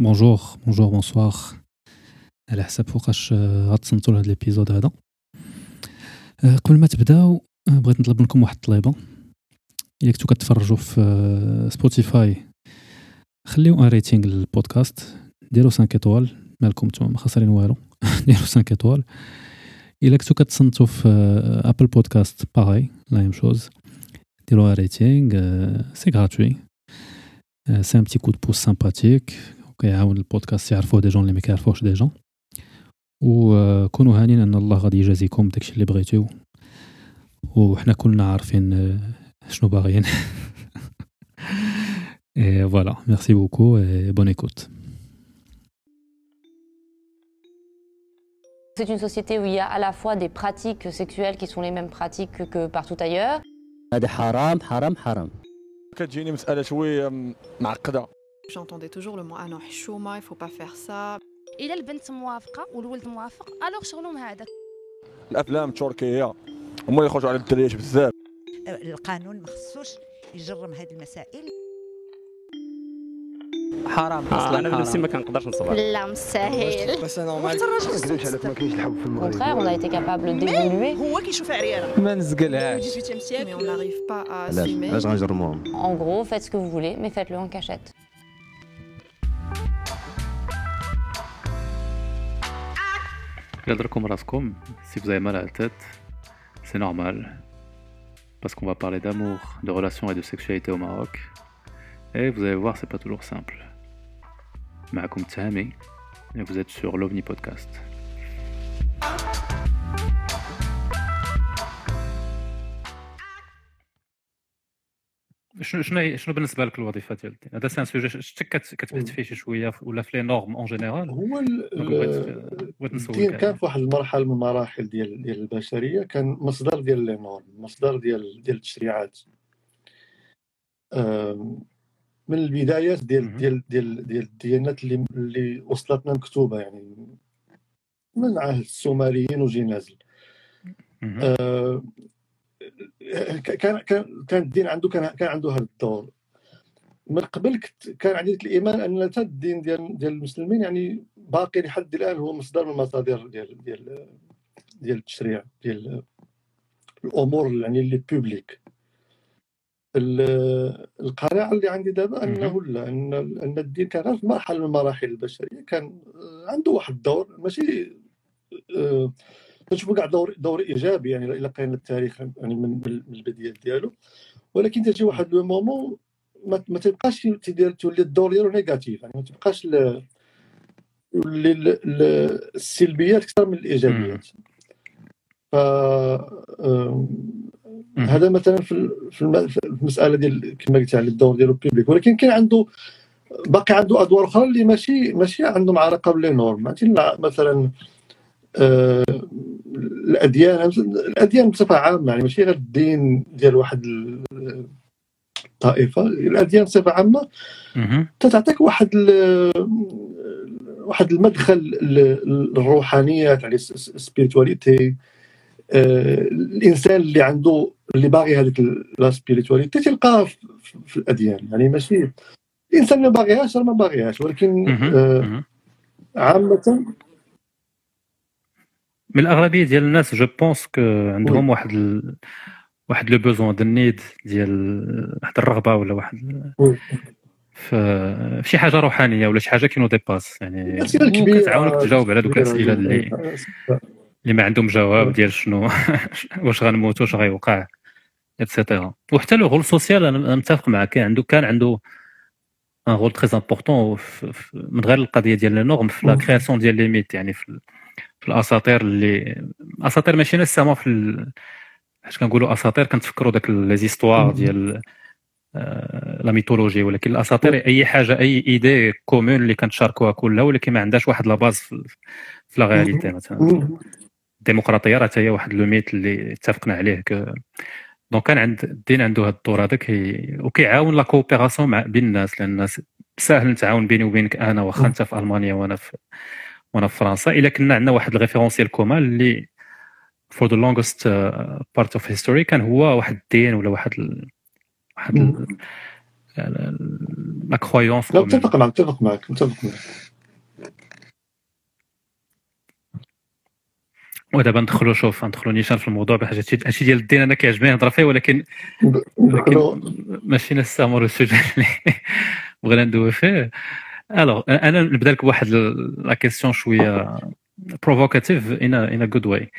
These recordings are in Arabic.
Bonjour bonjour bonsoir على حسب فوقاش غتصنتو لهاد l'épisode هذا. قبل ما تبداو بغيت نطلب منكم واحد الطليبة. إلا كنتو كتفرجوا في Spotify خليو un rating للبودكاست. ديروا 5 étoiles مالكم نتوما ما خسرين والو. ديروا 5 étoiles. إلا كنتو كتصنتو في Apple Podcast pareil la même chose ديروا un rating c'est gratuit c'est un petit coup de pouce sympathique وكيعاون البودكاست يعرفوه des gens اللي ما كيعرفوهش déjà وكونوا هانين إن الله غادي يجازيكم داكشي اللي بغيتو. وحنا كلنا عارفين شنو باغيين. Et voilà, merci beaucoup et bonne écoute. C'est une société où il y a à la fois des pratiques sexuelles qui sont les mêmes pratiques que partout ailleurs. هذا حرام حرام حرام. كتجيني مسألة شوية معقدة. J'entendais toujours le mot ah non حشومه il faut pas faire ça الا البنت موافقه والولد موافق الوغ شغلهم هذاك الأفلام التركية هما اللي يخرجوا على الدريات بزاف القانون ما خصوش يجرم هذه المسائل حرام آه اصلا انا بنفسي حرام ما كنقدرش نصبر لا مستاهل Au contraire, on a été capable d'évoluer. هو كيشوف عريانه ما au نزقلهاش 18e siècle mais on n'arrive pas à علاش assumer علاش غنجرموهم En gros, faites ce que vous voulez, mais faites-le en Si vous avez mal à la tête, c'est normal. Parce qu'on va parler d'amour, de relations et de sexualité au Maroc. Et vous allez voir, c'est pas toujours simple. معاكم تهامي, et vous êtes sur l'OVNI Podcast. شنو شنو شنو بالنسبة لك الوظيفة ديالك هذا c'est un sujet شتك كت- كتبحث فيه شي شوية ولا في les normes en général هو الدين كان. في واحد المرحلة من المراحل ديال ديال البشرية كان مصدر ديال les normes مصدر ديال ديال التشريعات من البدايات ديال. ديال ديال ديال الديانات اللي اللي وصلتنا مكتوبة يعني من عهد السومريين وجي نازل مهم. آه، كان كان كان الدين عنده كان كان عنده هذا الدور. من قبل كان عندي الإيمان أن حتى الدين ديال ديال المسلمين يعني باقي لحد الآن هو مصدر من مصادر ديال ديال ديال التشريع ديال الأمور يعني اللي بوبليك ال- القناعة اللي عندي دابا أنه لا ان أن الدين كان في مرحلة من المراحل البشرية كان عنده واحد الدور ماشي كنشوفو كاع دور دور إيجابي يعني إلا قرينا التاريخ يعني من من البدايات ديالو. ولكن تجي واحد le moment ما, ما تبقاش تدير تولي الدور ديالو négatif يعني ما تبقاش يولي ال- ال- السلبيات أكثر من الإيجابيات. ف. هذا مثلا في ال- في الم- في المسألة ديال كما قلت على الدور ديالو بيبليك ولكن كان عنده باقي عنده أدوار أخرى اللي ماشي ماشي عندهم علاقة باللي نورم مثلا الأديان الأديان بصفة عامة يعني ماشي غير الدين ديال واحد ال- الطائفة الأديان بصفة عامة مهم. تعطيك واحد واحد المدخل ل- للروحانيات يعني ال spiritualité الإنسان اللي عنده اللي باغي هذيك la spiritualité تلقاها في- الأديان يعني ماشي الإنسان اللي ما باغيهاش ما باغيهاش ولكن. آه،. عامة من الأغلبية ديال الناس je pense que عندهم واحد ال... واحد le besoin the need ديال واحد الرغبة ولا واحد. في شي حاجة روحانية ولا شي حاجة qui nous dépasse يعني كتعاونك تجاوب على دوك الأسئلة اللي جداً. اللي ما عندهم جواب ديال شنو واش غنموت واش غيوقع et cetera وحتى le rôle social أنا متفق معك كان عنده كان عنده un rôle très important من غير القضية ديال les normes في la. création ديال les mythes يعني في, في الأساطير اللي أساطير ماشي nécessairement في ال... اش كنقولوا أساطير كنتفكروا داك les histoires. ديال آه، la mythologie ولكن الأساطير أي حاجة أي idée commune اللي كنتشاركوها كلها ولكن ما عندهاش واحد la base في, في la réalité مثلا. الديمقراطيه راه حتى هي واحد le mythe اللي اتفقنا عليه ك... donc كان عند الدين عنده هذا الدور هذاك هي... وكيعاون la coopération مع بين الناس لأن الناس ساهل نتعاون بيني وبينك أنا واخا أنت في ألمانيا وأنا في وأنا في فرنسا. إلا كنا عندنا واحد ال référentiel commun اللي for the longest part of history كان هو واحد الدين ولا واحد ال... واحد ال... la croyance لا متفق معك متفق معك متفق معك. ودابا ندخلوا شوف ندخلوا نيشان في الموضوع بحاجة هادشي ديال الدين أنا كيعجبني نهضر فيه ولكن ولكن ماشي نستعمروا ال sujet اللي بغينا ندوي فيه. alors أنا نبدا لك بواحد la question شوية provocative in a good way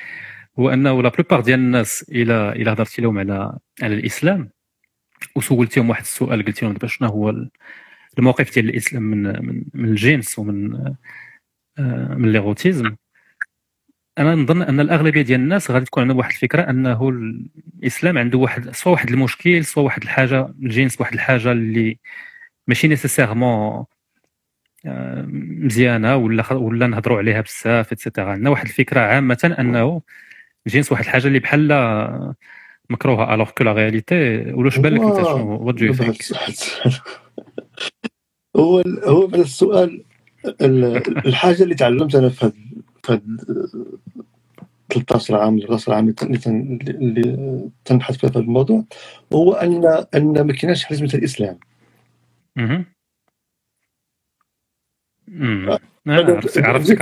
هو انه la plupart ديال الناس إلى إلى هضرتي لهم على على الاسلام وسولتيهم واحد السؤال قلتي لهم دابا شنو هو الموقف ديال الاسلام من من, من الجنس ومن من l'érotisme أنا نظن ان الاغلبيه ديال الناس غادي تكون عندهم واحد الفكرة انه الاسلام عنده واحد سواء واحد المشكل سواء واحد الحاجة الجنس واحد الحاجة اللي ماشي nécessairement مزيانة ولا ولا نهضروا عليها بزاف et cetera عندنا واحد الفكرة عامة أنه الجنس واحد الحاجة اللي بحال مكروهة alors que la réalité ولا اش بالك أنت؟ شنو؟ what do you think هو هو من السؤال الحاجة اللي تعلمت أنا في هاد في هاد 13 عام 14 عام اللي تنبحث في هذا الموضوع هو ان أن ما كايناش حاجة الإسلام. عرفتك عرفتك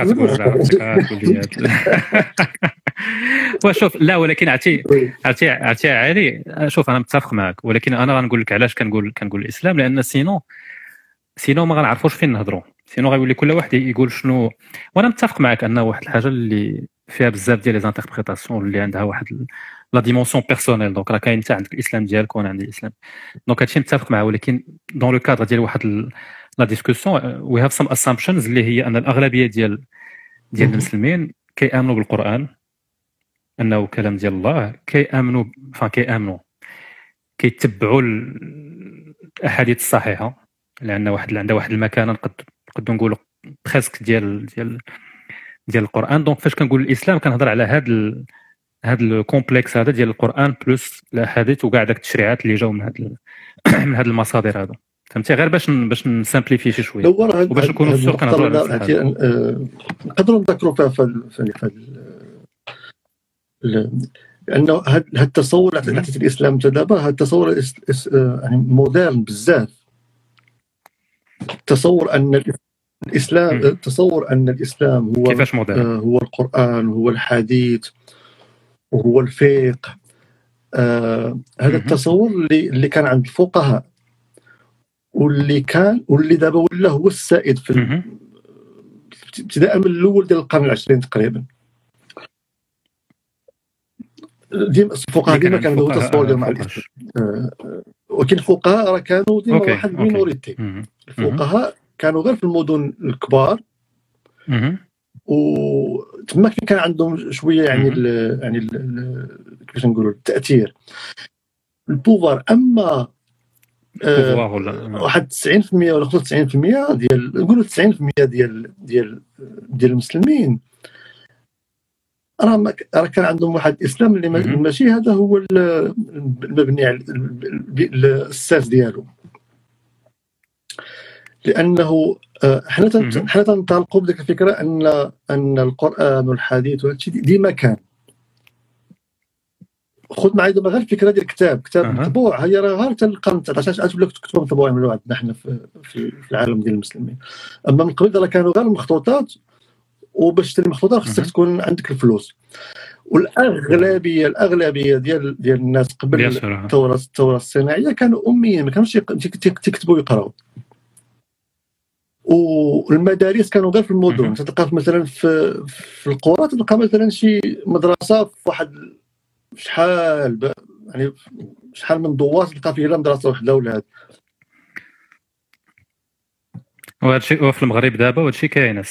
لي. وشوف لا ولكن عرفتي عرفتي عرفتي علي شوف أنا متفق معك ولكن أنا غنقول لك علاش كنقول كنقول الإسلام لأن sinon sinon ما غنعرفوش فين نهضروا. sinon غيولي كل واحد يقول شنو. وأنا متفق معك انه واحد الحاجة اللي فيها بزاف ديال les interprétations اللي عندها واحد la dimension personnelle donc راه كاين انت عندك الإسلام ديالك وأنا عندي الإسلام. donc هادشي متفق معاه ولكن dans le cadre ديال واحد la discussion we have some assumptions اللي هي أن الأغلبية ديال ديال المسلمين كيامنوا بالقرآن أنه كلام ديال الله كيامنوا enfin كيامنوا كيتبعوا الأحاديث الصحيحة لأن واحد عندها واحد المكانه نقد نقدروا نقولوا presque ديال ديال ديال القرآن. donc فاش كنقول الإسلام كنهضر على هذا ال... هذا ال complexe هذا ديال القرآن plus الأحاديث وكاع داك التشريعات اللي جاو من هذا من هذه المصادر هذو فهمتي؟ غير باش باش نسامبليفيي شي شوية. وباش نكونوا sûr كنهضروا على آه، نقدروا نذكروا فيها في لأنه هذا التصور اللي عطيت الإسلام دابا هذا التصور آه، يعني moderne بزاف. تصور أن الإسلام تصور أن الإسلام هو كيفاش moderne؟ آه، هو القرآن هو الحديث وهو الفقه. آه هذا التصور اللي اللي كان عند الفقهاء. واللي كان واللي دابا ولا هو السائد في ابتداء من الأول ديال القرن العشرين تقريبا. ديما الفقهاء ديما كان عندهم تصور ديال مع الاسلام ولكن الفقهاء راه كانوا ديما واحد مينوريتي الفقهاء كانوا غير في المدن الكبار. وتما كان عندهم شوية يعني ال يعني كيفاش نقولوا التأثير. البوفار أما آه واحد 90% ولا 95% ديال نقولوا 90% ديال ديال ديال المسلمين. راه راه كان عندهم واحد الإسلام اللي ماشي هذا هو المبني على الأساس ديالو. لأنه حنا حنا تنطلقوا بديك الفكرة أن أن القرآن والحديث وهذا الشيء ديما كان. خذ معي دابا غير الفكرة ديال الكتاب. كتاب مطبوع. هي راه غير القرن 19 تولي كتب مطبوعين من عندنا حنا في, في, العالم ديال المسلمين. أما من قبل راه كانوا غير مخطوطات وباش تشري مخطوطات خصك تكون عندك الفلوس. والاغلبيه الأغلبية ديال ديال الناس قبل الثوره الثورة الصناعية كانوا أميين ما كانوش يكتبوا ويقراوا. والمدارس كانوا غير في المدن. تلقى مثلا في في القرى تلقى مثلا شي مدرسة في واحد شحال يعني شحال من دوار تلقى فيه مدرسه وحده ولا هذا وهذا الشيء في المغرب دابا وهذا الشيء كاين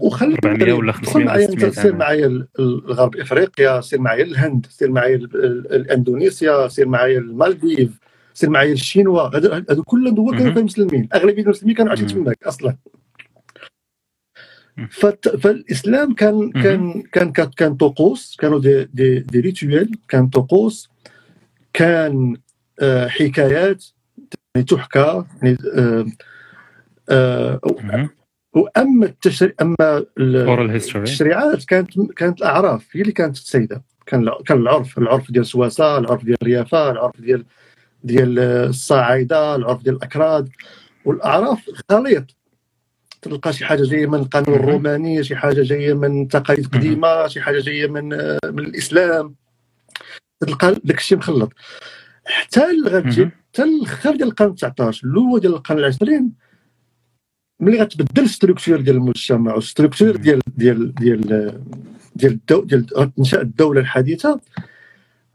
وخلي 400 ولا 500 معايا سير معايا الغرب إفريقيا سير معايا الهند سير معايا الاندونيسيا سير معايا المالديف سير معايا الشينوا. هذو كلهم دول كانوا فيهم مسلمين. أغلبية المسلمين كانوا عايشين تماك أصلا. فالإسلام كان كان كان كان طقوس كانوا دي دي, دي ريتويل كان طقوس كان آه حكايات يعني تحكى يعني آه آه وأما التشري أما التشريعات كانت كانت الأعراف هي اللي كانت السيدة. كان كان العرف العرف ديال سواسة العرف ديال الريافه العرف ديال ديال الصعايده العرف ديال الأكراد. والأعراف خليط تلقى شي حاجة جاية من القانون. الروماني شي حاجة جاية من تقاليد قديمة شي حاجة جاية من من الإسلام. تلقى داك الشيء مخلط. حتى غتجي. حتى الآخر ديال القرن 19 الأول ديال القرن العشرين ملي غتبدل ال structure ديال المجتمع والستركتور ديال ديال ديال ديال الدو ديال غتنشا الدولة الحديثة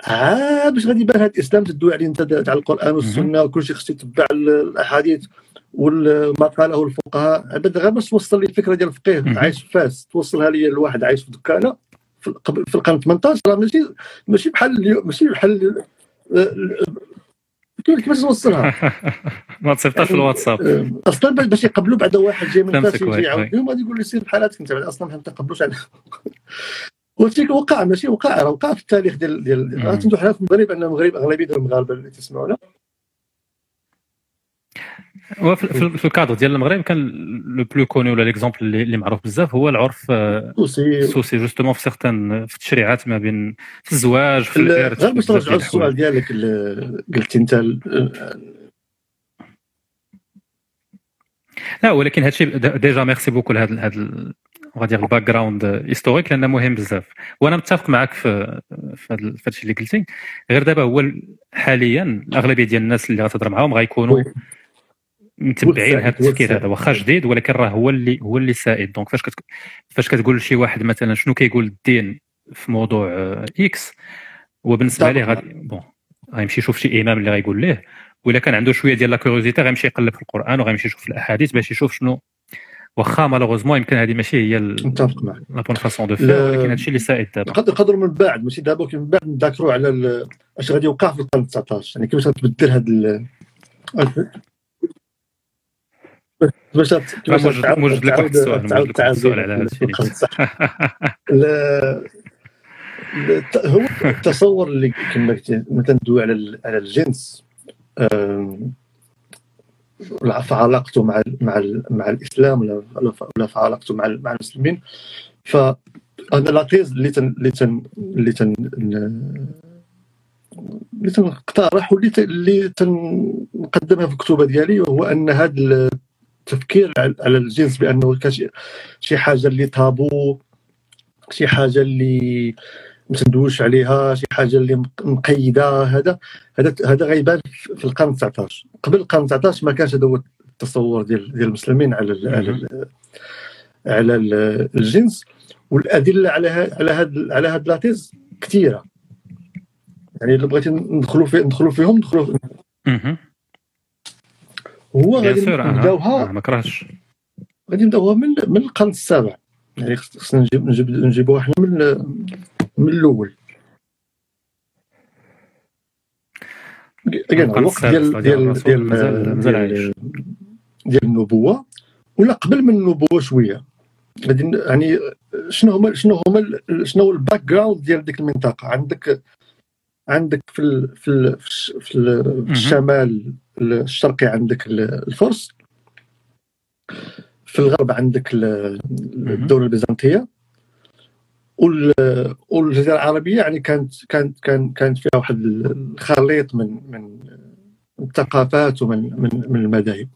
عاد باش غادي يبان هذا الإسلام تدوي عليه انت تاع القرآن والسنة وكل شيء خصك يتبع ال- الأحاديث. وما قاله الفقهاء بعد غير باش توصل لي الفكرة ديال الفقيه. عايش في فاس. توصلها لي لواحد عايش في دكانة في القرن 18 راه ماشي ماشي بحال اليوم ماشي بحال كيف كيفاش توصلها؟ ما تصيفطهاش في الواتساب. آه، أصلا باش- يقبلوا بعد واحد جاي من فاس يجي وي- يعاود. وي. لهم غادي يقول لي سير بحالاتك انت أصلا ما تقبلوش على وهادشي وقع ماشي وقع راه وقع في التاريخ ديال ديال مم. راه تنهضرو حنا في المغرب ان المغرب أغلبية المغاربة اللي تسمعونا. في, الكادر ديال المغرب كان le plus connu ولا l'exemple اللي, معروف بزاف هو العرف آه، السوسي justement في certaines في التشريعات ما بين في الزواج في ال- الارث غير باش نرجعوا للسؤال. ديالك قلتي انت لا ولكن هادشي déjà merci beaucoup لهذا هذا غادي ال background historique لأنه مهم بزاف وأنا متفق معك في في هادشي اللي قلتي غير دابا هو ال- حاليا الاغلبيه ديال الناس اللي غتهضر معاهم غيكونوا. متبعين هذا التفكير هذا. واخا جديد ولكن راه هو اللي هو اللي سائد donc فاش. فاش كتقول لشي واحد مثلا شنو كيقول الدين في موضوع آه، X هو بالنسبة ليه غادي bon غيمشي يشوف شي إمام اللي غيقول ليه. ولا كان عنده شوية ديال la curiosité غيمشي يقلب في القرآن وغيمشي يشوف الأحاديث باش يشوف شنو. واخا malheureusement يمكن هذه ماشي هي ال- متفق معك. la bonne façon de. faire ولكن هادشي اللي سائد دابا. يقدر يقدروا من بعد ماشي دابا ولكن من بعد نذاكروا على ال- اش غادي يوقع في القرن 19 يعني كيفاش غتبدل هاد كيفاش موجد- لك واحد السؤال، موجد لك واحد السؤال على هادشي اللي القرن 19. لا- لا- هو التصور اللي كما قلت مثلا ندوي على على الجنس ولا في علاقته مع ال- مع ال- مع الإسلام ولا في- علاقته مع مع المسلمين ف أنا لا تيز اللي تن اللي تن اللي تن اللي تنقترح واللي اللي تنقدمها في الكتوبة ديالي وهو أن هذا التفكير على الجنس بأنه كشي شي حاجة اللي تابو شي حاجة اللي ما تندوش عليها شي حاجة اللي مق- مقيدة. هذا هذا هذا غيبان في في القرن 19 قبل القرن 19 ما كانش هذا هو التصور ديال ديال المسلمين على ال على ال على ال- الجنس. والأدلة على ها- على هاد على هاد لاتيز كثيرة. يعني إلا بغيتي ندخلوا في ندخلوا فيهم ندخلوا هو غادي نبداوها ما كرهتش. غادي نبداوها من من القرن السابع. يعني خص- خصنا نجيب نجيب نجيبوها حنا من من الأول. القرن الوقت ديال ديال ديال ديال النبوة. ولا قبل من النبوة شوية. غادي يعني شنو هما شنو هما شنو هو ال background ديال ديك المنطقة؟ عندك عندك في ال في ال في الش- في, ال في الشمال الشرقي عندك ال- الفرس. في الغرب عندك ال- الدولة البيزنطية. وال- والجزيرة العربية يعني كانت كانت كان كانت فيها واحد الخليط من من الثقافات ومن من من المذاهب.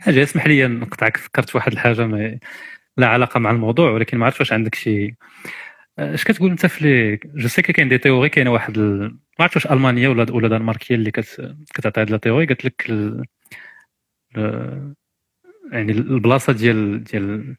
حاجة اسمح لي نقطعك فكرت في واحد الحاجة ما لا علاقة مع الموضوع ولكن ما عرفتش واش عندك شي اش كتقول انت في je sais كاين des théories كاينة واحد ال... ما عرفتش واش المانيا ولا ولا دنمارك هي اللي كت... كتعطي هاد la théorie قالت لك ال... ال... يعني البلاصه ديال ديال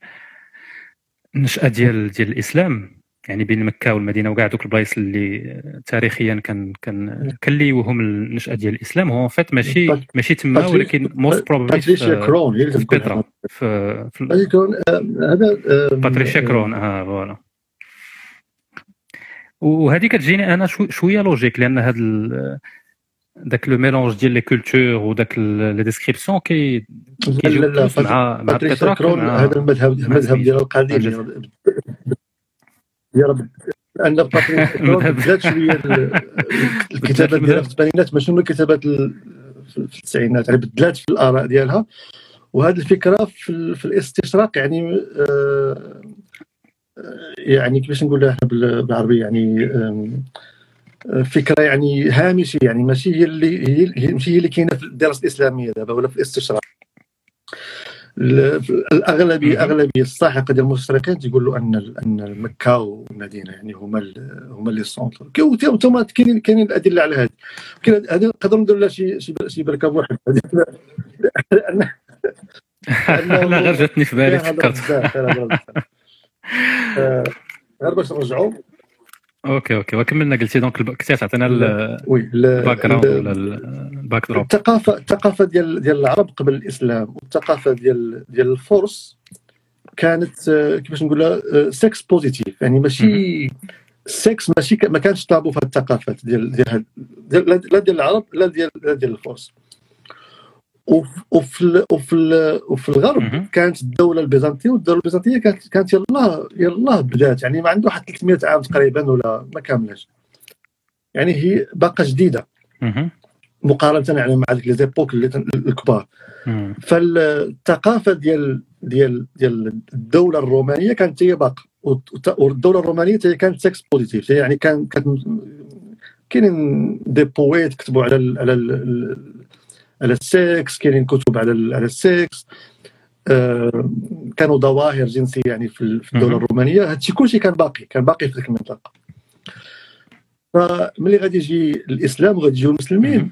النشأة ديال ديال الاسلام يعني بين مكه والمدينه وكاع دوك البلايص اللي تاريخيا كان كان كان اللي وهم النشأة ديال الاسلام هو فات ماشي ماشي تما ولكن most probably باتريشيا كرون في بيترا في, آه، هذا آه، باتريشيا كرون آه voilà وهذه كتجيني أنا شو شوية logique لأن هذا ال- داك le mélange ديال les cultures وداك les descriptions كي كيجيو plus مع مع هذا المذهب المذهب. ديالها القديم يا رب. لأن. بدات شوية ال- الكتابات ديالها في الثمانينات ماشي من الكتابات ال- في التسعينات يعني بدلات في الآراء ديالها. وهذه الفكرة في, ال- في الاستشراق يعني آه، يعني كيفاش نقولها إحنا بال- بالعربية يعني آه، فكرة يعني هامشيه يعني ماشي هي اللي هي ماشي هي اللي كاينة في الدراسة الإسلامية دابا ولا في الاستشراق. ال- الأغلبية. أغلبية الساحقة ديال المستشرقين تيقولوا أن أن مكة والمدينة يعني هما هما لي سونتر. ثم كاينين كاينين الأدلة على هذه. كاين هذه نقدروا نديروا لها شي شي بركة بواحد لا غير جاتني في بالي فكرت. غير باش نرجعوا أوكي أوكي. وكملنا قلتي donc كنتي تعطينا ال background ولا ال backdrop الثقافة الثقافة ديال ديال العرب قبل الإسلام والثقافة ديال ديال الفرس كانت آه، كيفاش نقولها sex positive يعني ماشي السكس ماشي ما كانش طابو في الثقافات ديال ديال لا ديال العرب لا ديال لا ديال الفرس. وف- وفي وفي وفي الغرب. كانت الدولة البيزنطية والدولة البيزنطية كانت كانت يلاه يلاه بدات يعني ما عنده واحد 300 عام تقريبا ولا ما كاملاش يعني هي باقا جديدة. مقارنة يعني مع ديك les époques الكبار. فالثقافة ديال ديال ديال الدولة الرومانية كانت هي والت- والدولة الرومانية هي كانت sex positive يعني كان كانت كاينين des poètes كتبوا على ال على ال ال- على السكس كاينين كتب على على السكس آه، كانوا ظواهر جنسية يعني في ال- في الدولة. الرومانية. هادشي كلشي كان باقي كان باقي في ذيك المنطقة. فملي غادي يجي الإسلام وغادي يجيو المسلمين.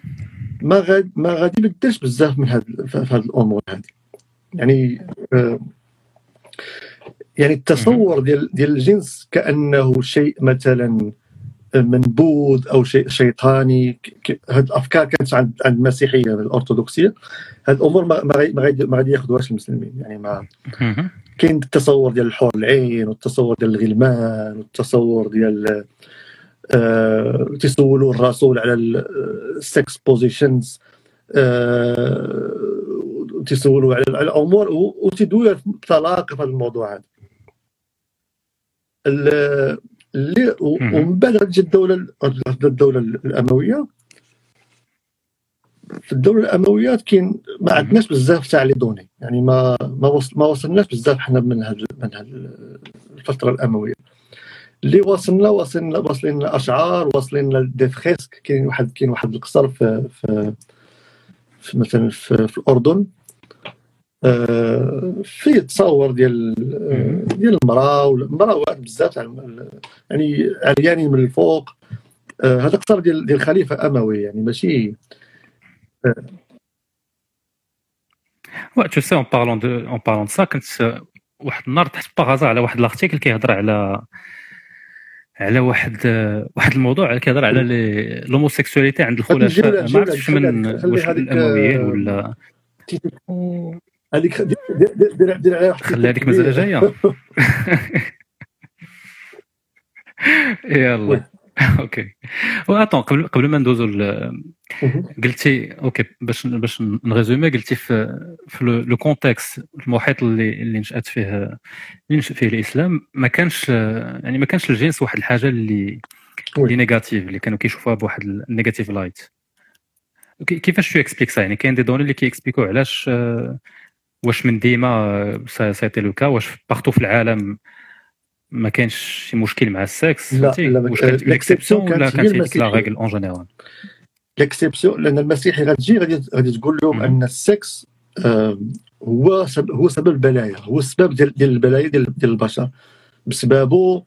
ما غادي ما غادي يبدلش بزاف من هاد في هاد الأمور هذه يعني آه، يعني التصور ديال ديال الجنس كأنه شيء مثلا منبوذ أو شيء شيطاني. هاد الأفكار كانت عند عند المسيحية الأرثوذكسية. هاد الأمور ما ما ما غادي ياخذوهاش المسلمين. يعني ما. كاين التصور ديال الحور العين والتصور ديال الغلمان والتصور ديال آه تسولوا الرسول على ال sex positions تسولوا على الأمور وتدوي بطلاقه في الموضوع هذا. ال- اللي. ومن بعد غتجي الدولة ال- الدولة الأموية. في الدولة الامويات كاين ما عندناش بزاف تاع les données. يعني ما ما وصل ما وصلناش بزاف حنا من هاد من هاد الفترة الأموية. اللي وصلنا وصلنا واصلين لنا اشعار واصلين دي فريسك كاين واحد كاين واحد القصر في في, في مثلا في, في الأردن. آه، فيه تصور ديال آه، ديال المرأة والمراه واحد بزاف يعني عريانين من الفوق. آه، هذا قصر ديال ديال خليفة أموي يعني ماشي Ouais, tu sais, en parlant de, en parlant de ça, كنت آه، واحد النهار تحت par hasard على واحد l'article كيهضر على على واحد واحد الموضوع كيهضر على les- l'homosexualité عند الخلفاء. ما عرفتش. من واش الأمويين ولا هذيك دير دير- عليها واحد خلي هذيك مازال جاية. يلا. OK. Attends قبل قبل ما ندوزو قلتي OK باش باش ن résumer قلتي في في le- contexte المحيط اللي اللي نشأت فيه اللي نشأ فيه الإسلام ما كانش يعني ما كانش الجنس واحد الحاجة اللي. اللي négatif اللي كانوا كيشوفوها بواحد ال negative light كيفاش tu expliques ça يعني كاين des données اللي كي expliquer و علاش آه، واش من ديما ça a été le cas واش partout في العالم ما كانش شي مشكل مع السكس لا، لا، واش آه، كانت l'exception كانت ولا كانت لا. règle en général l'exception لأن المسيحي غتجي غادي غادي تقول لهم. أن السكس آه، هو هو سبب البلايا هو السبب ديال ديال البلايا ديال ديال البشر بسببه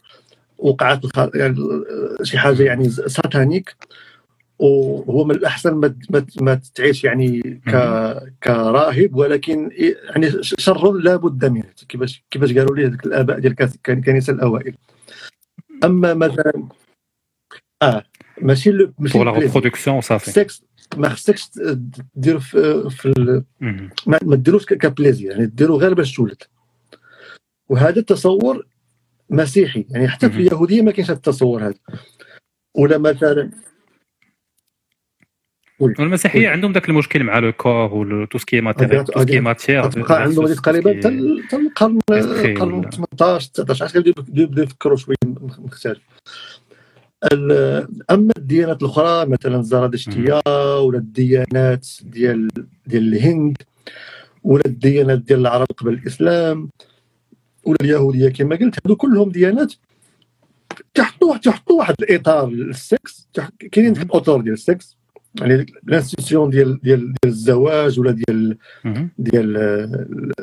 وقعت. يعني آه، شي حاجة يعني satanique وهو من الأحسن ما ما, تعيش يعني ك كراهب ولكن يعني شر لا بد منه كيفاش كيفاش قالوا لي هذوك الآباء ديال الكنيسه الاوائل أما مثلا آه ماشي لو ماشي pour la. reproduction صافي السكس ما خصكش دير في, في. ما, ما ديروش ك plaisir يعني ديرو غير باش تولد وهذا التصور مسيحي يعني حتى في. اليهودية ما كاينش هذا التصور هذا ولا مثلا والمسيحيه عندهم ذاك المشكل مع لو كور و تو سكي ماتير تو سكي ماتير تبقى عندهم هذه تقريبا حتى ال- حتى القرن القرن ولا- 18 19 عاد يبداو يفكروا شوية مختلف أما الديانات الأخرى مثلا الزرادشتيه ولا الديانات ديال ديال الهند ولا الديانات ديال العرب قبل الإسلام ولا اليهودية كما قلت هادو كلهم ديانات تحطوا تحطوا واحد الإطار للسكس كاينين ديك الاطر ديال السكس. يعني l'institution ديال ديال ديال الزواج ولا ديال. ديال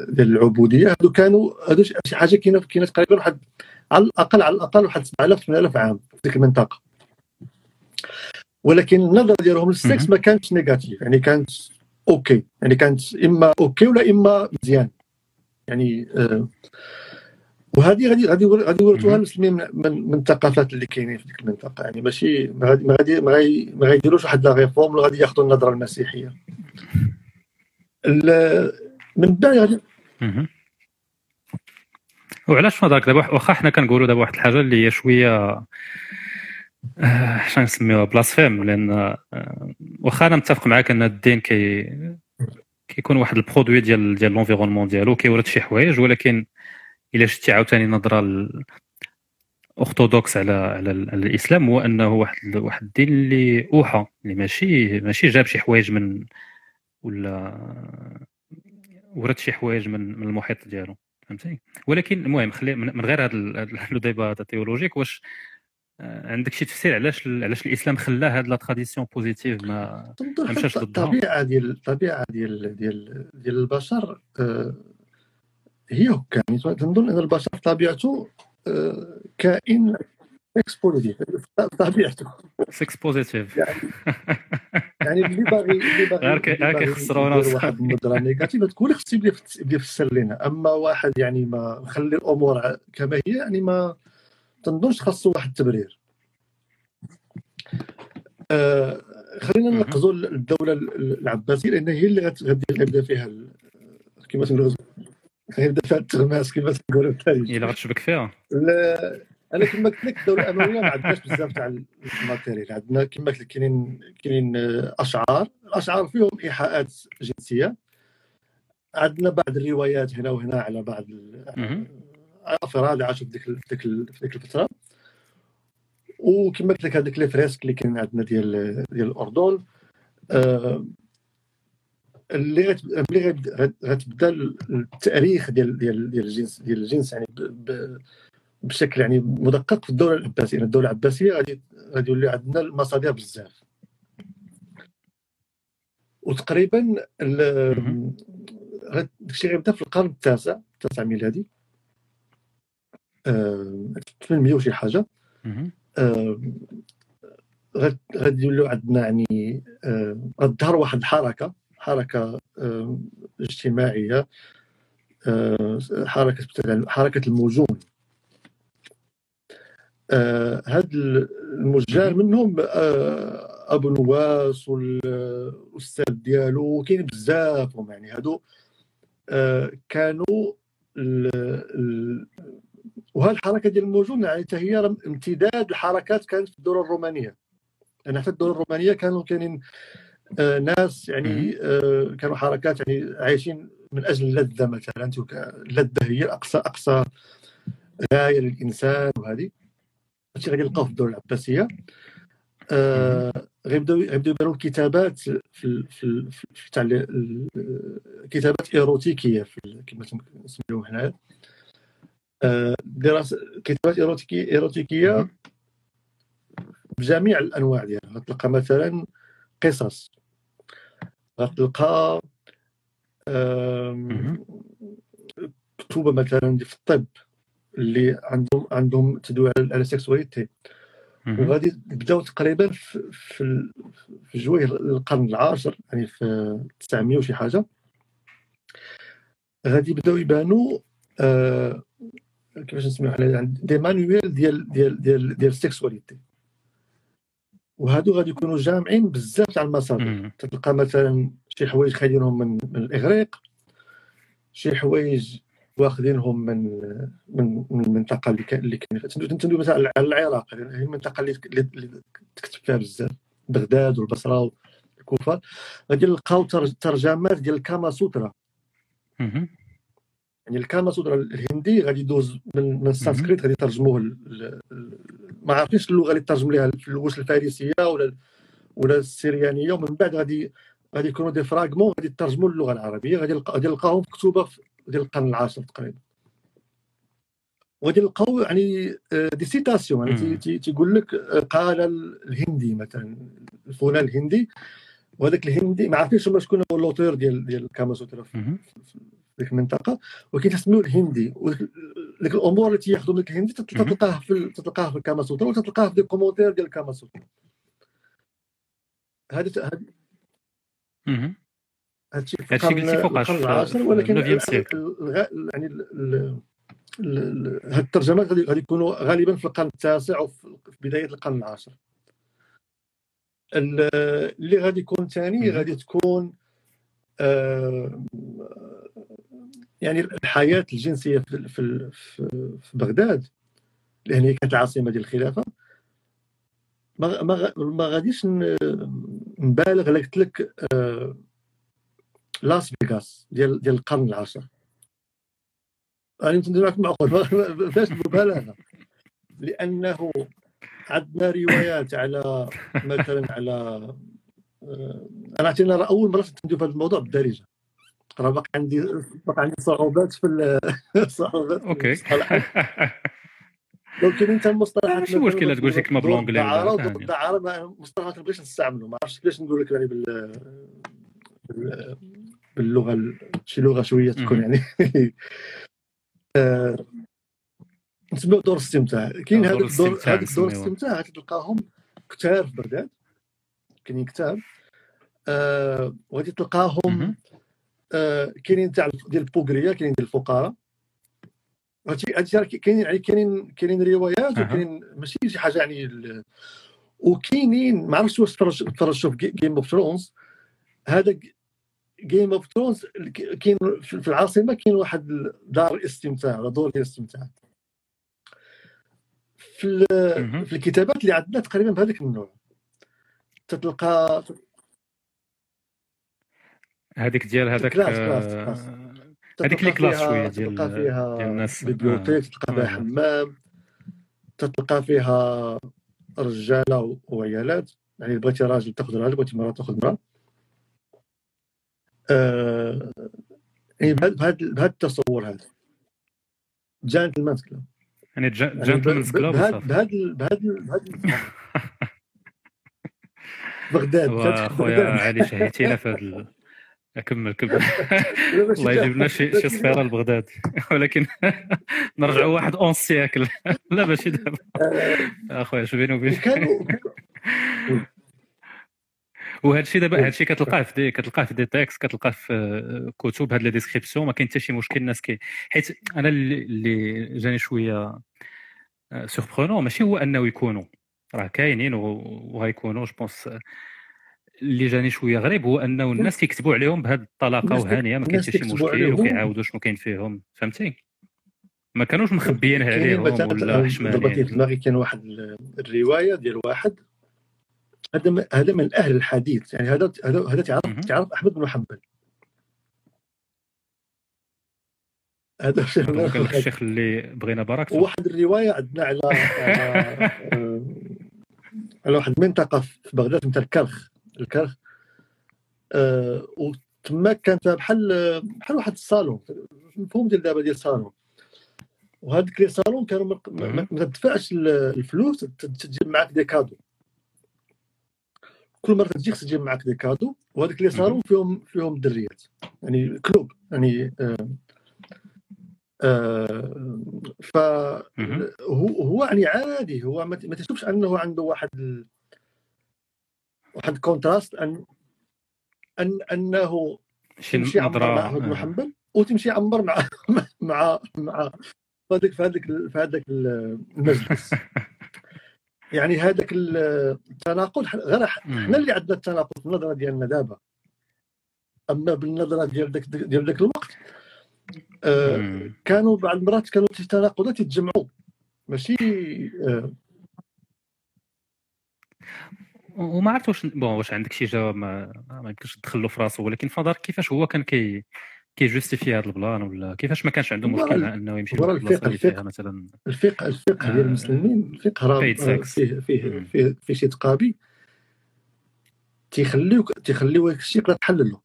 ديال العبودية. هادو كانوا هادو شي حاجة كاينة كاينة تقريبا واحد على الاقل على الأقل واحد 7000 8000 عام في ديك المنطقة. ولكن النظرة ديالهم للسكس. ما كانتش négatif. يعني كانت OK. يعني كانت إما OK ولا إما مزيان. يعني آه وهذه غادي غادي غادي يورثوها. المسلمين من, من, من الثقافات اللي كاينين في ديك المنطقة. يعني ماشي ما غادي ما غادي ما غادي- ما غايديروش واحد la réforme ولا غادي ياخذوا النظرة المسيحية. ال- من بعد غادي. وعلاش في نظرك دابا واخا حنا كنقولوا دابا واحد الحاجة اللي هي شوية آه، شنو نسميوها؟ blasphème لأن آه، واخا أنا متفق معاك أن الدين كي كيكون واحد le produit ديال ديال l'environnement ديالو كيورث شي حوايج ولكن الا شتي عاوتاني نظره orthodoxe على على, ال- على الإسلام هو أنه واحد واحد الدين اللي أوحى اللي ماشي ماشي جاب شي حوايج من ولا ورث شي حوايج من من المحيط ديالو فهمتي ولكن المهم خلي من غير هذا le débat théologique واش آه، عندك شي تفسير علاش علاش الإسلام خلى هاد la tradition positive ما مشاش ضدها. الطبيعه ديال الطبيعه ديال ديال ديال البشر آه، هي يعني تنظن ان البشر طبيعته آه، كائن sex positive طبيعته. sex positive يعني اللي باغي اللي باغي غير كيخسرونا. واحد النظرة négative تكون خصو يبدا يبدا يفسر لنا أما واحد يعني ما خلي الأمور كما هي يعني ما تنظنش خاصو واحد التبرير. آه خلينا. ننقزوا الدولة ال- العباسية لأن هي اللي غادي غيبدا فيها كما تنقولوا غيبدا فيها التغماس كما تنقولوا بالتالي إلا غتشبك فيها. لا، أنا كما قلت لك الدولة الأموية ما عندناش بزاف تاع matériel. عندنا كما قلت لك كاينين كاينين أشعار الاشعار فيهم إيحاءات جنسية. عندنا بعض الروايات هنا وهنا على بعض ال- مهم. أفراد عاشوا في ديك في ديك الفترة. وكما قلت لك هذيك les fresques اللي كاين عندنا ديال ديال الأردن. آه، اللي اللي غت- غت- غتبدا التاريخ ديال ديال ديال الجنس ديال الجنس يعني بشكل يعني مدقق في الدولة العباسية. يعني الدولة العباسية غادي غادي يولي عندنا المصادر بزاف. وتقريبا داكشي غيبدا في القرن التاسع التاسع ميلادي. آه، 800 وشي حاجة. آه، غاد- غادي يوليو عندنا يعني آه، غتظهر واحد الحركة. حركة اجتماعية حركة حركة الموجون آه، هاد المجان منهم آه، أبو نواس والأستاذ ديالو كاين بزافهم يعني هادو. آه، كانوا وهذه الحركة ديال الموجون يعني حتى هي امتداد الحركات كانت في الدولة الرومانية. يعني حتى الدولة الرومانية كانوا كاينين ناس يعني آه، كانوا حركات يعني عايشين من أجل اللذة مثلا اللذه هي أقصى أقصى غاية للإنسان وهذه. هادشي غادي نلقاو في الدولة العباسية. آه، غيبداو غيبداو يبانوا الكتابات في في في تاع كتابات إيروتيكية في كما نسميوهم حنايا آه، دراسة كتابات إيروتيكية ايروتيكيه. بجميع الأنواع ديالها. غتلقى مثلا قصص. غتلقى. كتوبة مثلا في الطب اللي عندهم عندهم تدوي على السكسواليتي. وغادي بداو تقريبا في في, جويه القرن العاشر يعني في 900 وشي حاجة غادي يبداو يبانوا آه كيفاش نسميو حنا des manuels ديال ديال ديال ديال la sexualité وهادو غادي يكونوا جامعين بزاف تاع المصادر. تلقى مثلا شي حوايج واخذينهم من, من الإغريق شي حوايج واخذينهم من من من المنطقة اللي كان اللي كان تندوي مثلا على العراق هي المنطقة اللي تكتب فيها بزاف بغداد والبصرة والكوفة غادي نلقاو تر- ترجمات ديال الكاما سوترا. يعني الكاما سوترا الهندي غادي يدوز من السانسكريت غادي يترجموه ما عرفتش اللغة اللي ترجم لها واش الفارسية ولا ولا السريانيه ومن بعد غادي غادي يكونوا des fragments غادي يترجموا للغة العربية غادي غادي نلقاهم مكتوبه في ديال القرن العاشر تقريبا. وغادي نلقاو يعني آه، des citations يعني تيقول لك آه، قال الهندي مثلا الفلان الهندي. وهذاك الهندي ما عرفتش هما شكون هو l'auteur ديال ديال كاما سوترا في ديك المنطقة. ولكن تسميوه الهندي. وديك الأمور اللي تياخذوا من الهندي. تلقاها في ال- تلقاها في الكاما سوترا وتلقاها في des commentaires ديال الكاما سوترا هذا. هادشي هادشي قلتي فوقاش العاشر ولكن يعني ال- هاد الترجمات غادي يكونوا غالبا في القرن التاسع وفي في بداية القرن العاشر ال- اللي غادي يكون ثاني. غادي تكون آه، يعني الحياة الجنسية في في في بغداد لأن هي كانت العاصمة ديال الخلافة. ما ما غاديش نبالغ الا قلت لك آه، لاس فيغاس ديال ديال القرن العاشر. أنا يمكن معك معقول ما فيهاش مبالغة. لأنه عندنا روايات على مثلا على آه، أنا راه أول مرة ندوي في هذا الموضوع بالدارجة. راه باقي عندي باقي عندي صعوبات في صعوبات أوكي كاين أنت المصطلحات ماشي مشكلة تقول شي كلمة بالأونجلي ولا بالعرب ثانية. بالعرب مصطلحات ما بغيتش نستعملو ما عرفتش كيفاش نقول لك يعني بال بال- باللغة ال- شي لغة شوية تكون. يعني آه، نسميو دور الاستمتاع كاين هذاك الدور الاستمتاع هذاك دور. الاستمتاع تلقاهم كتار في بغداد كاينين كتار آه، وغادي تلقاهم. آه، كاينين تاع ديال البوغريه كاينين ديال الفقراء هادشي كاينين يعني كاينين كاينين روايات. وكاينين ماشي شي حاجة يعني وكاينين ما عرفتش واش تفرج تفرجتوا في جيم اوف ثرونز هذا جيم اوف ثرونز كاين في العاصمة كاين واحد دار الاستمتاع ولا دور الاستمتاع في. في الكتابات اللي عندنا تقريبا بهذاك النوع تتلقى هذيك ديال هذاك آه،. هذيك اللي تتلقى كلاس شوية ديال تتلقى فيها ديال الناس بيبيوتيك تلقى فيها آه. حمام تتلقى فيها رجالة وعيالات يعني بغيتي راجل تاخذ راجل بغيتي مرأة تاخذ مرأة آه يعني بهذا بهذا التصور هذا جانتلمانز كلوب يعني جنتلمانز كلوب بهذا بهذا بغداد بغداد- خويا. علي شهيتينا في هذا ال- كمل الله يجيب لنا شي شي صفيرة لبغداد. ولكن نرجعوا واحد أون سياكل. لا ماشي دابا. آه، أخويا اش بيني وبين كانوا وهذا الشيء دابا هذا الشيء كتلقاه في دي كتلقاه في des textes كتلقاه في آه، كتب هاد les descriptions. ما كاين حتى شي مشكل الناس كي حيت أنا اللي, جاني شوية surprenant ماشي هو أنه يكونوا. راه كاينين وغيكونوا je pense اللي جاني شوية غريب هو أنه الناس كيكتبوا عليهم بهذه الطلاقة وهانية ما كاين حتى شي مشكل. وكيعاودوا شنو كاين فيهم فهمتي؟ ما كانوش كاينين عليهم ولا ضربتني في حشمانين. دماغي كان واحد ال- الرواية ديال واحد. هذا من- هذا من أهل الحديث يعني هذا هذا تعرف. تعرف أحمد بن حنبل. هذا الشيخ اللي بغينا بركته واحد الرواية عندنا على على, على واحد المنطقة في بغداد مثل الكرخ الكرخ. آه، وتما كانت بحال بحال واحد الصالون مفهوم ديال دابا ديال الصالون. وهذيك les salons كانوا ما- تدفعش ال- الفلوس تجيب معك des cadeaux. كل مرة تجيك تجيب معك des cadeaux وهذيك les salons فيهم فيهم دريات. يعني club يعني آه آه فهو. هو يعني عادي هو ما تشوفش أنه عنده واحد واحد contraste ان ان أنه شي تمشي عمر مع أحمد بن آه. حنبل وتمشي عمر مع مع مع في هذاك في هذاك في هذاك المجلس يعني هذاك التناقض غير. حنا اللي عندنا التناقض في النظرة ديالنا دابا أما بالنظرة ديال ذاك ديال ذاك الوقت آه. كانوا بعض المرات كانوا شي تناقضات يتجمعوا ماشي آه وما عرفت واش بون واش عندك شي جواب ما ما يمكنش تدخل له في راسه ولكن فضل كيفاش هو كان كي كيجوستيفي هذا البلان ولا كيفاش ما كانش عنده مشكل انه يمشي للبلاصه الفقه- اللي فيها الفقه. مثلا الفقه الفقه ديال آه، المسلمين الفقه راه. فيه فيه. فيه فيه شي تقابي تيخليوك تيخليو هذاك الشيء تقدر تحلله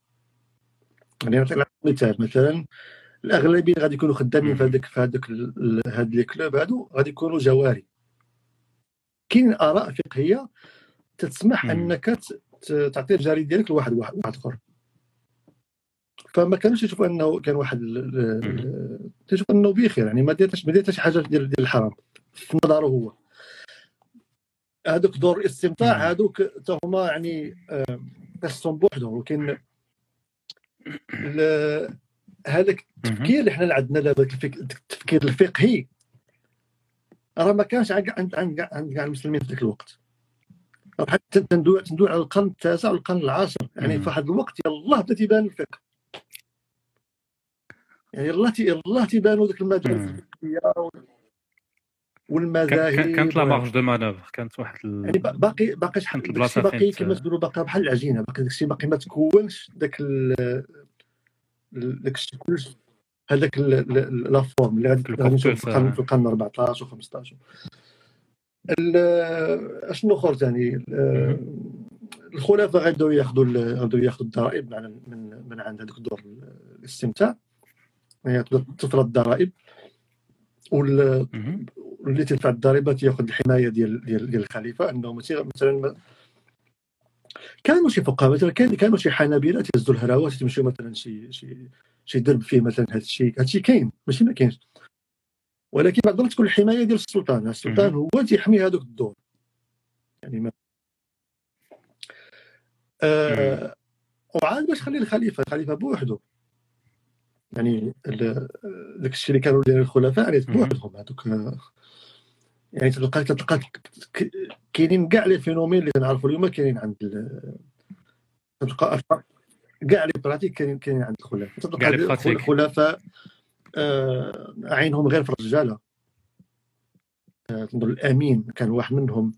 يعني نعطيك مثال مثلا الأغلبية غادي يكونوا خدامين في هذاك في هذاك هاد لي كلوب هادو غادي يكونوا جواري كاين آراء فقهية تسمح. أنك تعطي الجاري ديالك لواحد واحد واحد آخر. فما كانوش يشوفوا أنه كان واحد تشوف أنه بخير يعني ما ديرتش ما ديرتش حاجة ديال ديال الحرام في نظره هو. هذوك دور الاستمتاع. هذوك تا هما يعني خاصهم بوحدهم ولكن هذاك التفكير اللي حنا عندنا دابا التفكير الفقهي راه ما كانش عند عند عند المسلمين في ذاك الوقت. راه حتى تندوي تندوي على القرن التاسع والقرن العاشر. يعني. في واحد الوقت يلاه بدا تيبان الفقه يعني يلاه تي- يلاه تيبانوا ذوك المدارس مم. الفقهيه والمذاهب كان- كانت لا مارج دو مانوفر كانت واحد ال- يعني با- باقي باقي شحال باقي كما تقولوا باقي بحال العجينة. باقي داكشي باقي ما تكونش داك ال- ال- داك الشيء كلشي هذاك la forme اللي غادي. في القرن 14 و15 اشنو آخر ثاني ال- الخلفاء غاديو ياخذوا غاديو ياخذوا الضرائب من من من عند هذوك دور الاستمتاع. يعني تبدا تفرض الضرائب. واللي تدفع الضريبه تاخذ الحماية ديال ديال ديال الخليفة. أنه مثلا كانوا شي فقهاء مثلا كان كانوا شي حنابلة تهزوا الهراوات تمشيو مثلا شي شي شي درب فيه مثلا هذا الشيء. هذا الشيء كاين ماشي ما كاينش. ولكن ما تقدرش تكون الحماية ديال السلطان السلطان هو تيحمي هذوك الدور. يعني ما آه وعاد باش خلي الخليفة الخليفة بوحده يعني داك الشيء اللي كانوا دايرين الخلفاء يعني. بوحدهم هذوك يعني تلقى تلقى كاينين كاع لي فينومين اللي كنعرفوا اليوم كاينين عند تلقى كاع لي براتيك كاينين كاينين عند الخلفاء. تلقى. الخلفاء عينهم غير في الرجاله آه، تنظر الأمين كان واحد منهم.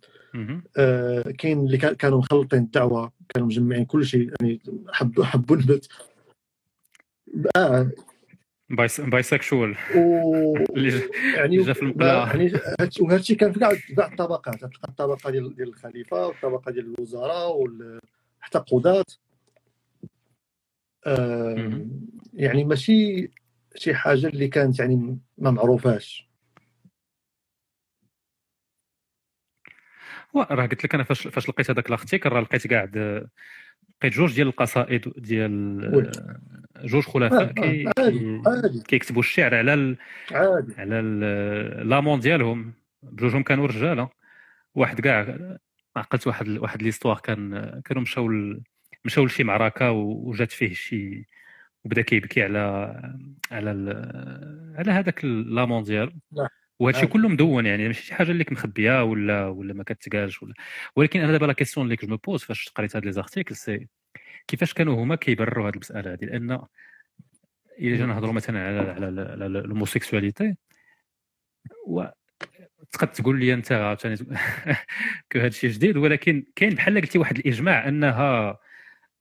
آه، كاين اللي كا- كانوا مخلطين الدعوة كانوا مجمعين كل شيء يعني حبوا حبوا النبت آه. بايس بايسكشوال و اللي يعني جا في المقلاع. يعني هادشي- وهذا الشيء كان في كاع في كاع الطبقات. تلقى الطبقة ديال ديال الخليفة والطبقة ديال الوزراء حتى قضاة. آه،. يعني ماشي شي حاجة اللي كانت يعني ما معروفاش راه قلت لك أنا فاش فاش لقيت هذاك الارتيكل راه لقيت كاع لقيت جوج ديال القصائد ديال. جوج آه، خلفاء آه، عادي كيكتبوا الشعر على ال... عادي. على ال- لامون ديالهم. بجوجهم كانوا رجاله واحد كاع عقلت واحد واحد l'histoire كان كانوا مشاو مشاو لشي معركة وجات فيه شي وبدأ كيبكي على على ال- على هذاك l'amant ديالو. وهذا الشيء. كله مدون يعني ماشي شي حاجة اللي مخبيه ولا ولا ما كتقالش ولا ولكن أنا دابا la question اللي je pose فاش قريت هاد les articles c'est كيفاش كانوا هما كيبرروا هاد المسألة هذه لأن إلا جينا نهضروا مثلا على على على l'homosexualité وتقد تقول لي أنت عاوتاني que هذا الشيء جديد ولكن كاين بحال قلتي واحد الإجماع أنها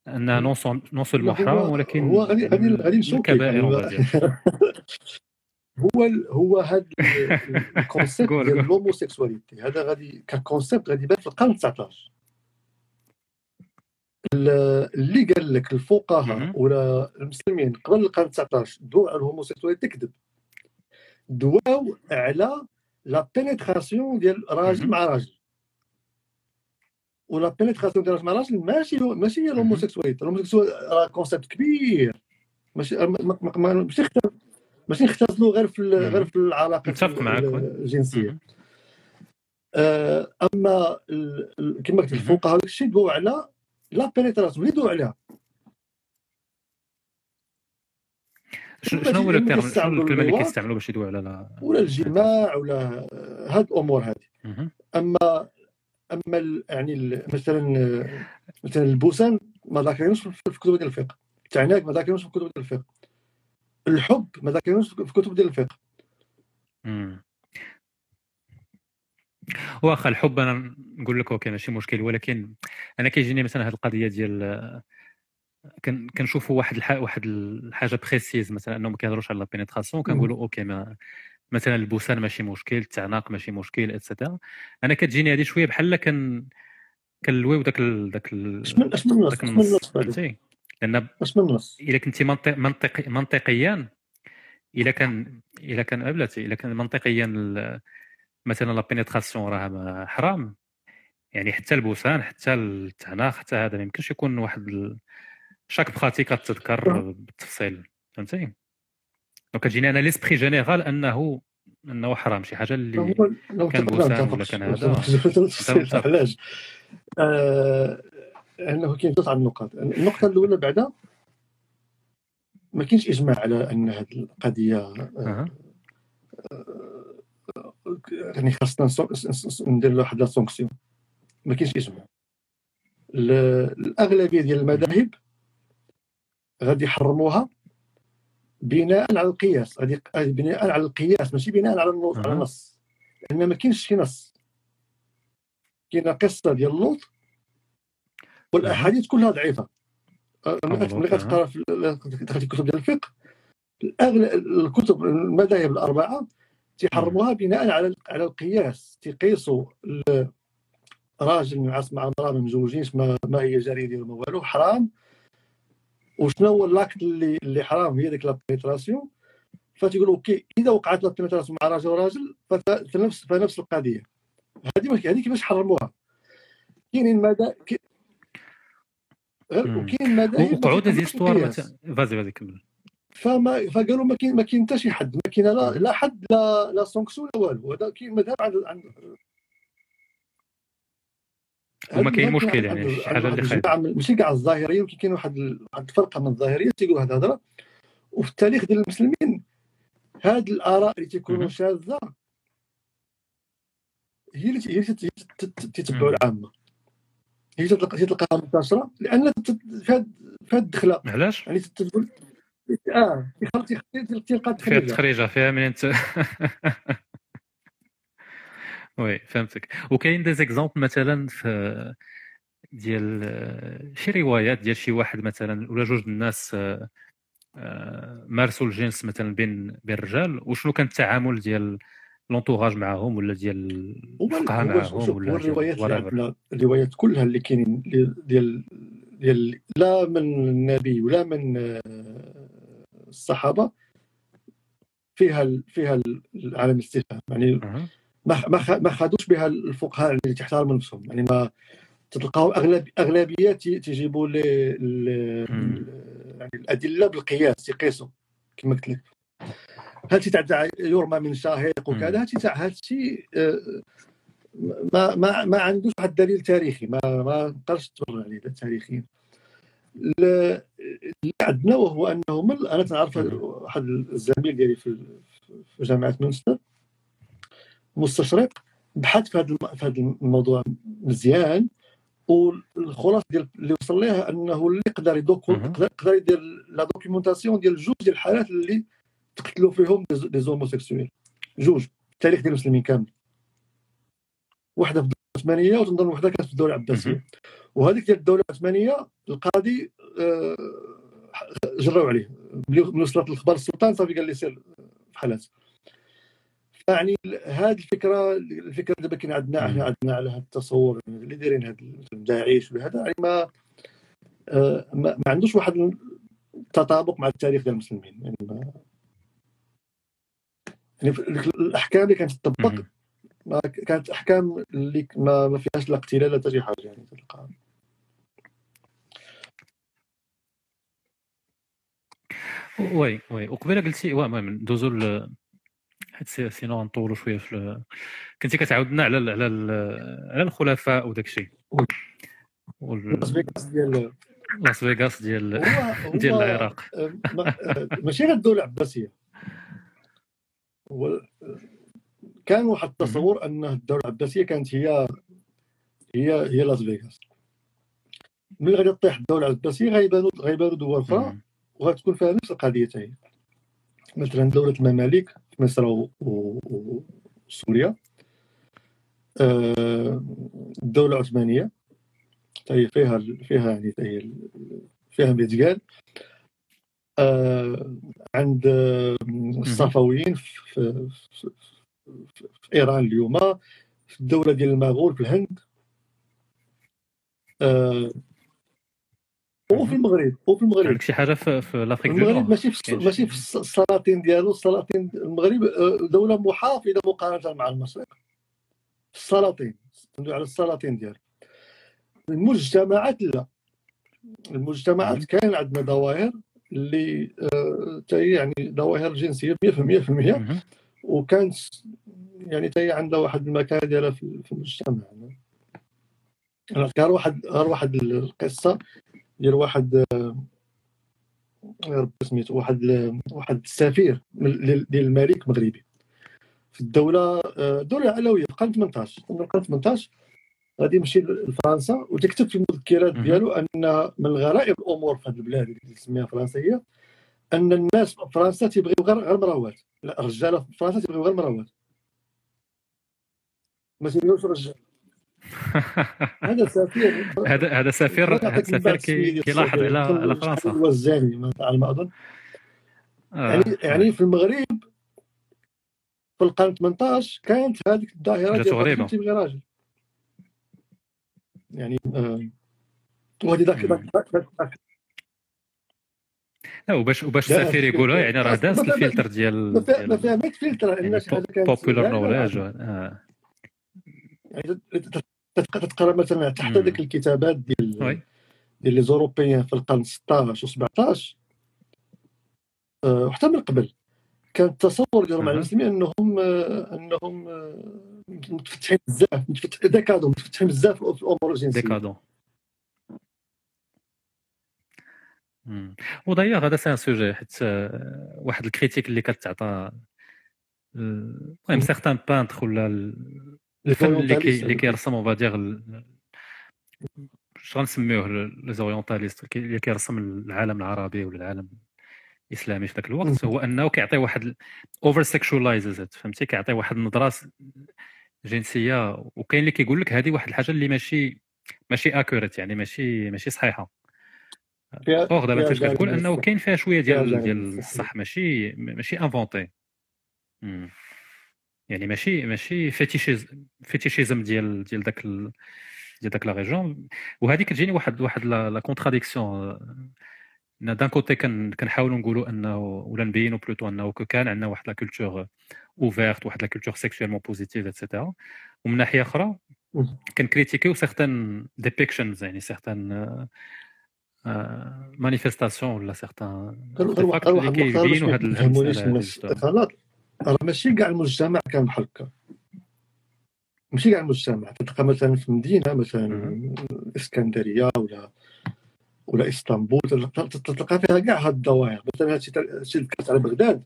انها non seulement حرام ولكن هو غادي غادي غادي نشوف. هو هو هذا ال concept ديال. ال homosexualité هذا غادي ك concept غادي يبان في القرن 19 ال- اللي قال لك الفقهاء. ولا المسلمين قبل القرن 19 دواو على ال homosexualité كذب دواو على la pénétration ديال راجل. مع راجل و la pénétration ديال مع ماشي ماشي هي ال homosexualité ال homosexualité راه concept كبير ماشي ما- ما- ما- ما- ماشي ماشي نختزلوا غير في. غير في العلاقة متفق معك،. الجنسية. آه، أما كما قلت. الفقهاء هذاك الشيء دواو على la pénétration اللي دواو عليها شنو هو الكلمة اللي كيستعملوا باش يدويو على لا ولا الجماع ولا هاد الأمور هذه. أما أما يعني مثلا مثلا البوسان ما ذاكرينوش في كتب ديال الفقه. التعناق ما ذاكرينوش في كتب ديال الفقه. الحب ما ذاكرينوش في كتب ديال الفقه. واخا الحب أنا نقول لك OK ماشي مشكل ولكن أنا كيجيني مثلا هذه القضية ديال كن كنشوفوا واحد الح... واحد الحاجة précise مثلا أنهم ما كيهضروش على la pénétration كنقولوا OK ما مثلا البوسان ماشي مشكل التعناق ماشي مشكل et cetera أنا كتجيني هذه شوية بحال كن كنلويو داك ال... داك ال... اش من داك النص؟ فهمتي لأن اش من النص. إلا كنتي منطق... منطقي منطقيا إلا كان إلا كان بلاتي إلا كان منطقيا مثلا la pénétration راه حرام. يعني حتى البوسان حتى التعناق حتى هذا ما يمكنش يكون واحد ال... chaque pratique تذكر بالتفصيل فهمتي؟ donc كتجيني أنا l'esprit général انه أنه حرام شي حاجة اللي كان بوسان ولا كان هذا؟ علاش؟ آه أنه كاين جوج النقاط. النقطة الأولى بعدا ما كاينش إجماع على أن هذه القضية آه يعني خاصنا ندير واحد لا سونكسيون. ما كاينش إجماع. الأغلبية ديال المذاهب غادي يحرموها بناء على القياس غادي بناء على القياس ماشي بناء على النص على النص. لأن ما كاينش شي نص. كاينة قصة ديال لوط والأحاديث كلها ضعيفة. ملي كتقرا في الكتب ديال الفقه الكتب المذاهب الأربعة تيحرموها بناء على على القياس. تيقيسوا راجل مع امرأة ما مزوجينش ما, ما هي جاريه ديالو ما والو حرام. وشنو هو ال acte اللي اللي حرام؟ هي ديك la pénétration فتيقولوا OK إذا وقعت la pénétration مع راجل وراجل فنفس فنفس القضية. هذه هذه كيفاش حرموها؟ كاينين مدى وكاين مذاهب وقعود هذه ستوار فازي فازي كمل. فما فقالوا ما كاين ما كاين حتى شي حد. ما كاين لا لا حد لا لا سونكسيون لا والو. هذا كاين مذهب عن وما كاين مشكل يعني حاجة اللي خايبه ماشي كاع الظاهريه ولكن كاين واحد واحد الفرقه من الظاهرية تيقولوا هذه الهضرة. وفي التاريخ ديال المسلمين هاد الآراء اللي تيكونوا شاذة هي اللي هي اللي تتبعوا العامة. هي تلقاها منتشرة لأن في هذه الدخلة. علاش؟ يعني تقول آه تلقى فيها التخريجه فيها من أنت. وي فهمتك. وكاين دي زيكزومبل مثلا في ديال شي روايات ديال شي واحد مثلا ولا جوج الناس آه، آه، مارسوا الجنس مثلا بين بين الرجال وشنو كان التعامل ديال لونتوراج معاهم ولا ديال الفقهاء معاهم ولا الروايات الروايات كلها اللي كاينين ديال ديال لا من النبي ولا من آه، الصحابة فيها فيها العالم الاستفهام. يعني ما ما خدوش بها الفقهاء اللي تحترم نفسهم. يعني ما تلقاو اغلب اغلبيات تيجيبوا يعني الأدلة بالقياس يقيسوا كما قلت لك. هادشي تاع يرمى من شاهق وكذا؟ تاع هادشي آه، ما ما ما عندوش واحد الدليل تاريخي. ما ما نقدرش تبرر عليه تاريخيا اللي عندنا وهو أنه من أنا تنعرف واحد الزميل ديالي في جامعة مونستر. مستشرق بحث في هذا في هذا الموضوع مزيان والخلاصة ديال اللي وصل لها أنه اللي يقدر يقدر يدير la documentation ديال جوج ديال الحالات اللي تقتلوا فيهم des homosexuels. جوج. التاريخ ديال المسلمين كامل. واحدة في الدولة العثمانية وتنظن واحدة كانت في الدولة العباسية. وهذيك ديال الدولة العثمانية القاضي آه، جراو عليه. ملي وصلت الاخبار السلطان صافي قال لي سير في حالات. يعني هذه الفكرة الفكرة دابا كاين عندنا إحنا عندنا على هذا التصور اللي دايرين هذا داعش وهذا يعني ما آه، ما, ما عندوش واحد التطابق مع التاريخ ديال المسلمين يعني ما يعني الأحكام اللي كانت تطبق ما كانت أحكام اللي ما, ما فيهاش لا قتل لا لا حتى شي حاجة يعني تلقى oui oui. وقبيلة قلتي واه المهم ندوزو حيت sinon غنطولوا شوية في كنتي كتعاودنا على على على الخلفاء وداك الشيء. لاس فيغاس ديال لاس فيغاس ديال ديال العراق. ماشي غير الدولة العباسية. كان واحد التصور أن الدولة العباسية كانت هي هي هي لاس فيغاس. ملي غادي تطيح الدولة العباسية غيبانوا غيبانوا دول أخرى وغتكون فيها نفس القضية حتى هي مثلا دولة المماليك في مصر وسوريا. آه، الدولة العثمانيه هي فيها فيها يعني هي فيها ميزيان آه، عند الصفويين في, في, في, في إيران اليوم في الدولة ديال المغول في الهند. آه، وفي المغرب وفي المغرب. عندك شي حاجة في, في لافريك المغرب ماشي في كاين ماشي شي- في الس- السلاطين ديالو السلاطين المغرب آه، دولة محافظة مقارنة مع المشرق. السلاطين على السلاطين ديالو. المجتمعات لا. المجتمعات كان عندنا ظواهر اللي آه، تا هي يعني ظواهر جنسية 100% 100% مهم. وكانت يعني هي عندها واحد المكانه ديالها في المجتمع. أنا غير واحد غير واحد القصة. ديال واحد آه، يا ربي سميتو واحد واحد السفير ديال الملك مغربي. في الدولة آه، الدولة العلوية في القرن 18 في القرن 18 غادي يمشي لفرنسا. وتكتب في المذكرات. ديالو أن من غرائب الأمور في هذه البلاد اللي تسميها فرنسية أن الناس في فرنسا تيبغيو غير غير مراوات لا الرجالة في فرنسا تيبغيو غير مراوات ما تيبغيوش رجال هذا سفير هذا هذا سفير سفير كيلاحظ على. على فرنسا ما- على ما أظن آه. يعني يعني في المغرب في القرن 18 كانت هذيك الظاهره ديال. الرجل تيبغي راجل يعني آه، وهذه ذاك لا وباش وباش السفير يقولها يعني راه ما- داز ما- ما- الفلتر ديال ما فيها- ما فيها ما فلتر يعني لأن شي حاجة كانت popular knowledge. آه. يعني تتقرأ مثلا تحت مم. ذيك الكتابات ديال ديال les Européens في القرن 16 و 17 آه، وحتى من قبل. كان التصور ديالهم على. المسلمين أنهم آه، أنهم آه، متفتحين بزاف متفتح- décadents متفتحين بزاف في الأمور الجنسية. décadents. و d'ailleurs هذا c'est un sujet حيت آه، واحد ال critique اللي كتعطى المهم certains peintres ولا الفن اللي كي اللي كيرسم on va dire اش غنسميوه les orientalistes اللي كيرسم العالم العربي ولا العالم الاسلامي في ذاك الوقت هو انه كيعطي واحد over sexualized فهمتي كيعطي واحد النظره جنسيه وكاين اللي كيقول لك هذه واحد الحاجة اللي ماشي ماشي accurate يعني ماشي ماشي صحيحه اوغ دابا انت كتقول انه. كاين فيها شوية ديال ديال. الصح ماشي ماشي inventé يعني ماشي ماشي fétichise fétichisme ديال ديال داك ال... ديال داك la région. وهذه كتجيني واحد واحد la la contradiction d'un côté كن كنحاولوا نقولوا أنه ولا نبينوا plutôt أنه كان عندنا واحد la culture ouverte واحد la culture sexuellement positive et cetera ومن ناحية أخرى. كن critiquer و certaines depictions يعني certaines manifestations ولا certaines غير واحد ما غلط راه ماشي كاع المجتمع كان بحال هكا ماشي كاع المجتمع تلقى مثلا في مدينه مثلا مهم. الاسكندريه ولا ولا إسطنبول تلقى فيها كاع هاد الظواهر مثلا هادشي اللي على بغداد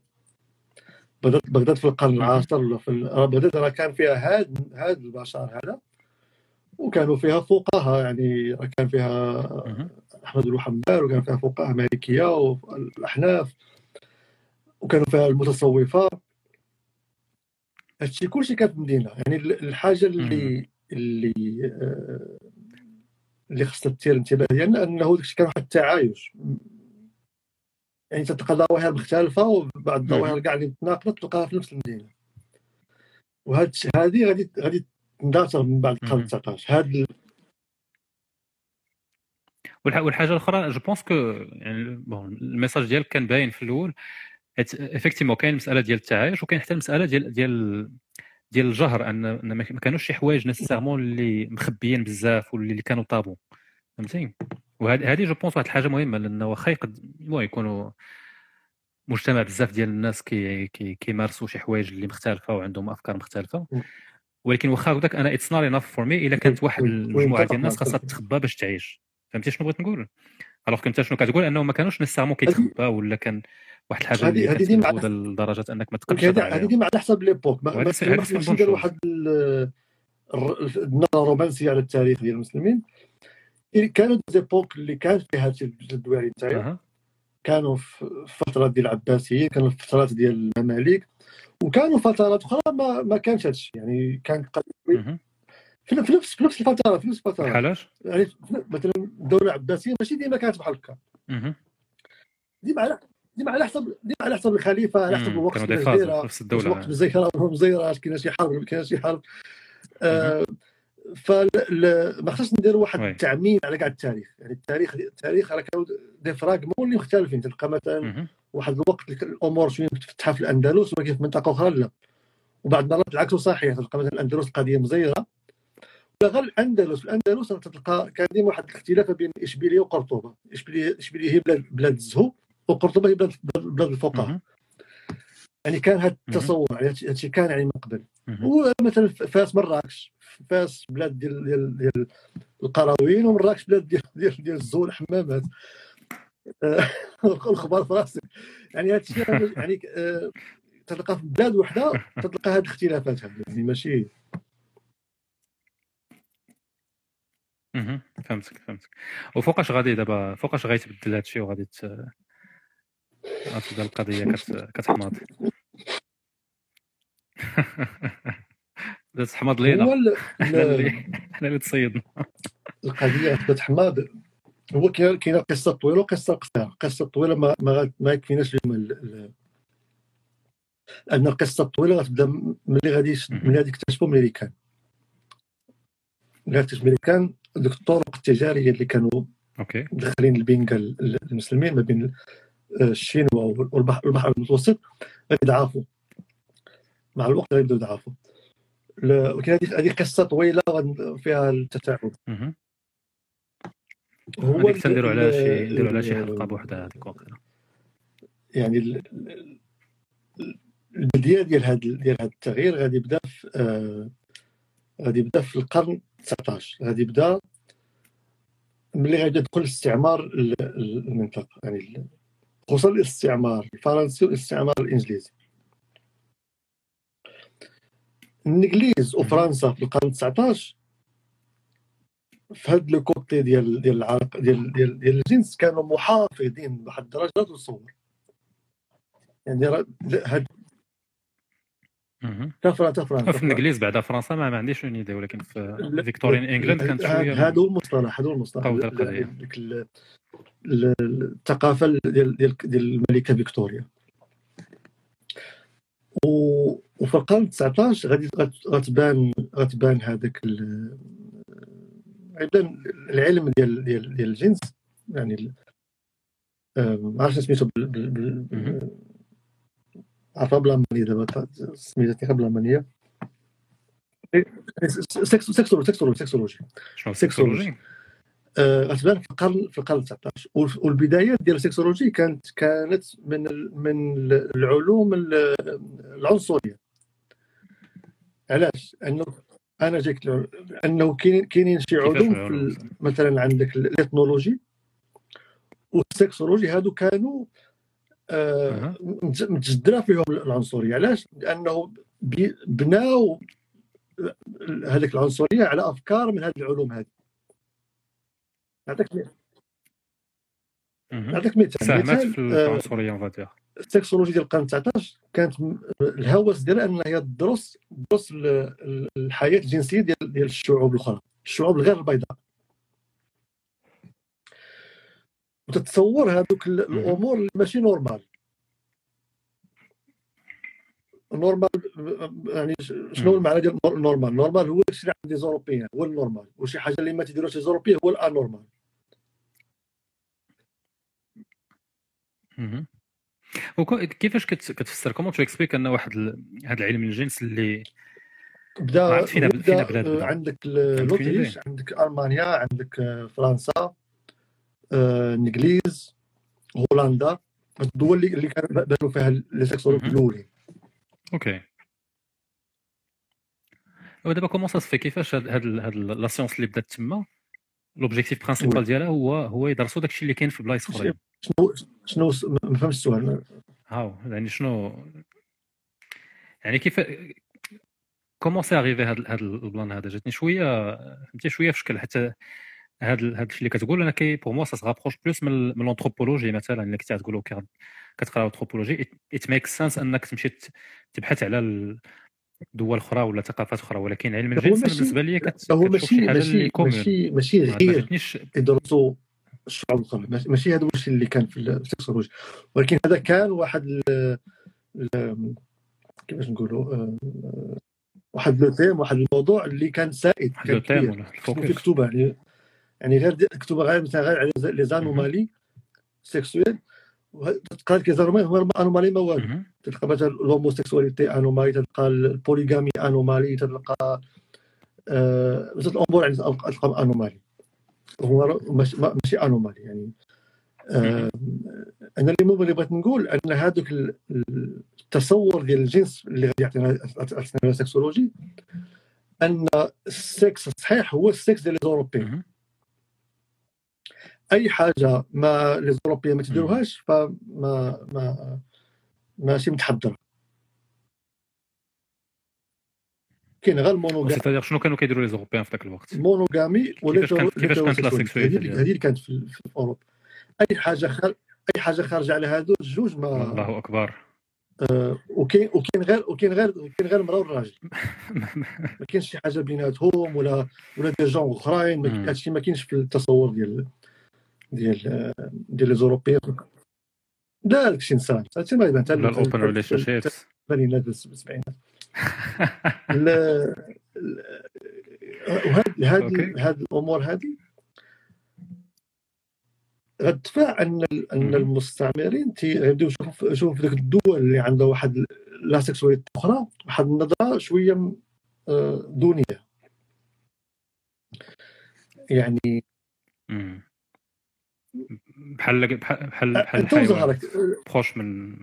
بغداد بغداد في القرن. العاشر ولا في بغداد راه كان فيها هاد هاد البشر هذا وكانوا فيها فقهاء يعني كان فيها. أحمد بن حنبل وكان فيها فقهاء مالكية والاحناف وكانوا فيها المتصوفة هادشي كلشي كان في المدينة يعني ال- الحاجة اللي اللي آه، اللي خصها تثير الانتباه ديالنا أنه داكشي كان واحد التعايش. يعني تلقى ظواهر مختلفة وبعض الظواهر كاع اللي متناقضه تلقاها في نفس المدينة. وهاد هذه غادي غادي تندثر من بعد القرن مهم. 19 هاد ال- والح- والحاجة الأخرى je pense que يعني bon ال message ديالك كان باين في الأول. حيت effectivement كاين المساله ديال التعايش وكاين حتى المسألة ديال ديال ديال الجهر أن ما كانوش شي حوايج nécessairement اللي مخبيين بزاف واللي اللي كانوا طابو. فهمتي وهذه هذه je pense واحد الحاجة مهمة لأنه واخا يقد المهم يكونوا مجتمع بزاف ديال الناس كي كي كيمارسوا شي حوايج اللي مختلفة وعندهم أفكار مختلفة. ولكن واخا هكذاك أنا it's not enough for me إلا كانت واحد المجموعة ديال الناس خاصها معك. تخبى باش تعيش. فهمتي شنو بغيت نقول؟ alors كنت شنو كتقول؟ أنه ما كانوش nécessairement كيتخبى ولا كان واحد الحاجة هذه- هذه كانت ديما لدرجة أنك ما تقدرش هذه هذه ديما على حسب l'époque ما هذه bon ديال. واحد النظرة الرومانسية على التاريخ ديال المسلمين. كانوا زيبوك اللي كان فيها هادشي الدوالي نتايا أها. كانوا في فترات ديال العباسيين كانوا في فترات ديال المماليك وكانوا فترات أخرى ما, ما كانش هادشي. يعني كان. في نفس في نفس الفترة في نفس الفترة. بحالاش؟ يعني مثلا الدولة العباسيه ماشي ديما كانت بحال هكا. ديما على ديما على حسب ديما على حسب الخليفة على حسب. الوقت اللي. في نفس الدولة. مزيره ولا مزيره كاين شي حرب كاين شي حرب. آه فما خصناش نديروا واحد. التعميم على كاع التاريخ. يعني التاريخ التاريخ راه كانوا دي فراغمون اللي مختلفين. تلقى مثلا. واحد الوقت الأمور شوية متفتحه في الأندلس ولكن في منطقة أخرى لا. وبعض المرات العكس صحيح. تلقى مثلا الأندلس قضية مزيرة. ولا غير الأندلس. الأندلس تلقى كان ديما واحد الاختلاف بين إشبيلية وقرطبة. اشبيليه إشبيلية هي بلاد بلاد الزهو وقرطبه هي بلاد بلاد الفقهاء. يعني كان هذا. التصور يعني هذا الشيء كان يعني من قبل. ومثلا فاس مراكش فاس بلاد ديال ديال ديال القرويين ومراكش بلاد ديال ديال ديال الزول الحمامات آه، الخبار في راسك يعني هذا الشيء يعني آه، تلقى في بلاد وحدة تلقى هذه الاختلافات هذه يعني ماشي. فهمتك فهمتك وفوقاش غادي دابا فوقاش غيتبدل هادشي وغادي ت... غتبدا القضية كت... كتحماض بدات تحماض هو لينا ال- حنا ال- اللي تصيدنا القضية اثبت حماد هو كاين كاينة قصة طويلة وقصة قصيرة. القصة الطويله ما ما, ما يكفيناش اليوم ال- ال- لأن القصة الطويله غتبدأ ملي غادي. ملي غادي يكتشفوا ميريكان ملي غادي يكتشفوا ميريكان ديك الطرق التجارية اللي كانوا أوكي. مدخلين البنكه المسلمين ما بين الشينوا والبحر البحر المتوسط غادي يضعفوا. مع الوقت غيبداو يضعفوا. ل- ولكن هذه هذه قصة طويلة فيها مهم. هو هذيك تنديروا على شي نديروا على شي حلقة بوحدها هذيك واقيلا يعني ال- ال- ال- البداية ديال هذا ديال هذا التغيير غادي يبدأ في آه، غادي يبدأ في القرن 19 غادي يبدأ ملي غادي يدخل الاستعمار ال- ال- المنطقة. يعني خصوصا الاستعمار الفرنسي والاستعمار الإنجليزي. الإنجليز وفرنسا في القرن 19 في هذا لو كوتي ديال ديال العرق ديال ديال ديال الجنس كانوا محافظين بواحد الدرجة تصور يعني هاد. تا فرنسا في الإنجليز بعد فرنسا ما, ما عنديش une idée ولكن في Victorian England كانت شوية هذا هو المصطلح. هذا هو المصطلح الثقافة ديال ديال ديال الملكة فيكتوريا. وفي القرن 19 غادي غت- غتبان غتبان هذاك غيبان العلم ديال ديال ديال الجنس. يعني ما عرفتش سميتو بال-. عرفها بالالمانيه دابا سميتها بالالمانيه sexologie sexologie sexologie شنو sexologie. ال sexologie آه، غتبان في القرن في القرن 19 وال- والبدايات ديال ال sexologie كانت كانت من من ال- العلوم ال- العنصرية. علاش؟ أنه أنا الع- أنه كاينين شي علوم في مثلا عندك ال- ال ethnologie وال sexologie هادو كانوا آه، متجدرة فيهم العنصرية. علاش؟ لأنه بي- بناو هذيك العنصرية على أفكار من هذه العلوم هذه نعطيك. نعطيك مثال ساهمت في آه، العنصرية on va dire ال sexologie ديال القرن 19 كانت الهوس ديالها أنها هي تدرس تدرس ال- ال- الحياة الجنسية ديال ديال الشعوب الأخرى الشعوب الغير البيضاء. وتتصور هذوك. الأمور اللي ماشي normal. normal يعني شنو. المعنى ديال nor- normal؟ normal هو الشيء اللي عند les Européens هو ال normal. وشي حاجة اللي ما تيديروهاش les Européens هو ال anormal. مهم. وكو- كيفاش كت- كتفسر comment tu expliques ان واحد هذا العلم الجنس اللي بدا فينا- بدا بلاد آه، بدا. عندك فين عندك ألمانيا عندك آه، فرنسا آه، الانجليز هولندا الدول اللي اللي كانوا بانوا فيها les sexologues مهم. الاولين okay ودابا comment ça كيفاش هاد هاد la science اللي بدات تما l'objectif principal. ديالها هو هو يدرسوا داكشي اللي كاين في بلايص أخرين شنو شنو ما فهمتش السؤال. هاو يعني شنو؟ يعني كيف comment c'est arrivé هاد هاد ال plan هذا؟ جاتني شوية فهمتي شوية في شكل. حتى هاد ال- هاد الشيء اللي كتقول أنا que pour moi ça se rapproche plus من من l'anthropologie مثلا اللي كنت تقولوا كي كتقرأ anthropologie it make sense أنك تمشي تبحث على دول أخرى ولا ثقافات أخرى ولكن علم الجنس بالنسبة لي كت- هو ماشي ماشي ماشي ماشي ما غير. يدرسوا الشعوب الاخرى ماشي- هذا هو الشيء اللي كان في ال sexologie ولكن هذا كان واحد ال ال- كيفاش نقولوا؟ آه، واحد le thème واحد الموضوع اللي كان سائد كان le thème كبير. ولا كتبوا فيه الفوكس كتب يعني يعني غير دي- كتب غير مثلا غير على les anomalies sexuelles تلقى لك les anomalies هما anomalie ما والو. تلقى مثلا ال homosexualité anomalie تلقى ال polygamie anomalie تلقى آه، بزاف الأمور يعني تلقى anomalie هو ماشي ما- ماشي anomalie يعني آه، أنا اللي اللي بغيت نقول أن هذاك ال- التصور ديال الجنس اللي غادي يعطينا ال sexologie أن السكس الصحيح هو السكس ديال مهم. أي حاجة ما les Européens ما تديروهاش فما ما ماشي متحضرة. كاين غير ال monogamie c'est-à-dire شنو كانوا كيديروا les Européens في ذاك الوقت monogamie ولا كيفاش كانت- la sexualité هذه اللي كانت في, في اوروبا اي حاجة خارج اي حاجة خارجه على هادو الجوج ما الله اكبر آه، وكاين وكاين غير وكاين غير وكاين غير المراه والراجل ما كاينش شي حاجة بيناتهم ولا ولا des genres اخرين. هادشي ما كاينش في التصور ديال ديال آه، ديال les Européens لا داكشي انسان هادشي ما يبان حتى ال open relationships الثمانينات OK. هاد الأمور هذه غتدفع أن أن. المستعمرين تي- غيبداو يشوفوا يشوفوا في ذوك الدول اللي عندها واحد la sexualité أخرى واحد النظرة شوية آه، دونية يعني. بحال بحال بحال بحال proche من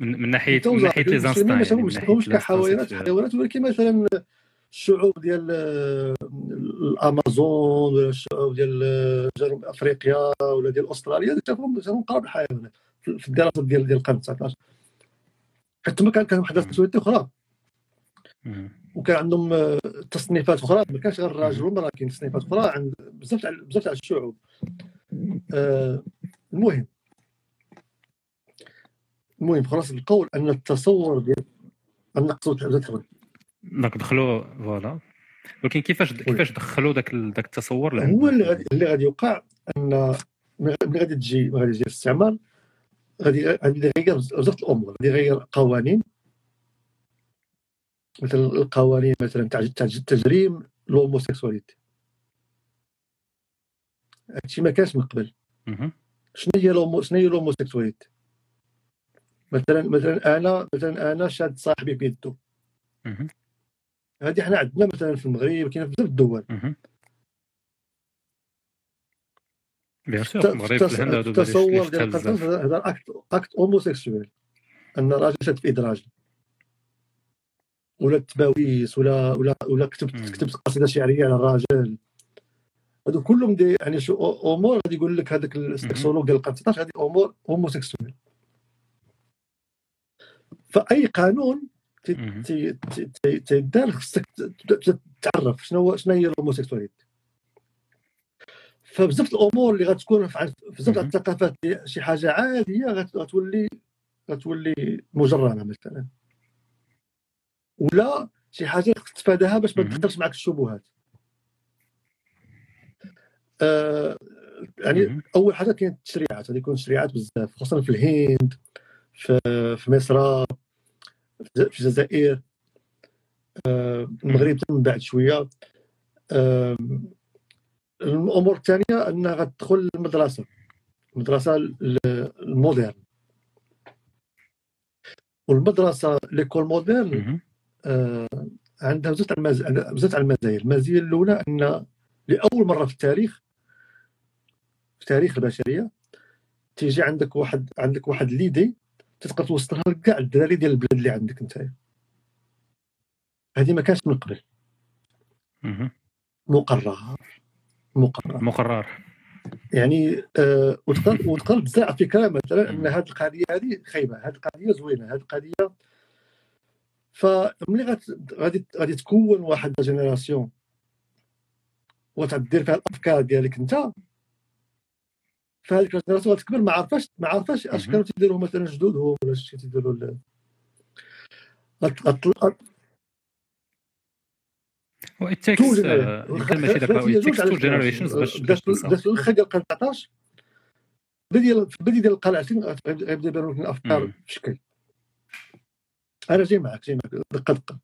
من من ناحيه من ناحية les instincts ناحية كحيوانات حيوانات ولكن مثلا الشعوب ديال الأمازون ولا الشعوب ديال جنوب أفريقيا ولا ديال أستراليا شافوهم شافوهم قراب الحيوانات في الدراسات ديال ديال القرن 19 حتى ما كان كان واحد ال sexualité أخرى. وكان عندهم آه، تصنيفات أخرى ما كانش غير الراجل والمراه كاين تصنيفات أخرى عند بزاف تاع بزاف تاع الشعوب. آه، المهم المهم خلاص القول أن التصور ديال النقص بزاف donc دخلوا voilà. ولكن كيفاش كيفاش دخلوا ذاك ذاك التصور؟ لعند هو اللي غادي اللي غادي يوقع أن ملي غادي تجي غادي يجي الاستعمار. غادي غادي يغير بزاف الأمور. غادي يغير قوانين. مثل القوانين مثلا تاع تجريم ال homosexualité. هادشي ما كانش من قبل. شنو هي شنو هي ال homosexualité؟ مثلا مثلا أنا مثلا أنا شاد صاحبي بيدو. هذه حنا عندنا مثلا في المغرب كاين في بزاف الدول. bien sûr المغرب الهند هادو التصور ديال القتل القتل هذا acte acte homosexuel أن راجل شاد في ايد راجل ولا التباويس ولا ولا ولا كتبت. كتبت قصيدة شعرية على الراجل. هادو كلهم des يعني شو أمور غادي يقول لك هذاك ال sexologue ديال 19 هذه أمور homosexuels فأي قانون تيدار خصك تعرف شنو هو شنو هي ال homosexualité فبزاف الأمور اللي غتكون في بزاف. الثقافات شي حاجة عادية غت- غتولي غتولي مجرمة مثلا ولا شي حاجة خصك تتفاداها باش ما. تدخلش معك الشبهات آه يعني مهم. أول حاجة كاين التشريعات غادي يكون تشريعات بزاف خصوصا في الهند في, في مصر في الجزائر آه المغرب من بعد شوية. آه الأمور الثانية أنها غتدخل المدرسة المدرسة ال- ال moderne. والمدرسة l'école moderne. آه عندها بزاف بزاف تاع المزايا. المزيه الأولى أن لأول مرة في التاريخ في تاريخ البشرية تيجي عندك واحد عندك واحد l'idée تقدر توصلها لكاع الدراري ديال البلاد اللي عندك انت هذه ما كانش من قبل. مقرر. مقرر. مقرر. يعني آه وتقدر وتقدر تزرع فكرة مثلا إن هذه القضية هذه خايبة هذه القضية زوينة هذه القضية. فملي غادي غادي تكون واحد génération وتدير فيها الأفكار ديالك أنت فهذيك ال génération غتكبر ما عرفاش ما عرفاش أش. كانوا تيديروا مثلا جدودهم ولا اش تيديروا ال- غت- غت- و it تو takes جينيرا- يمكن ماشي داك هي it جوج takes على two generations باش باش بدات تنسى بدات في الآخر ديال القرن 19 بدي في البدايه ديال القرن 20 غيبدأ يبانوا لك الافكار مم. في شكل أنا جاي معك جاي معك دقه دقة.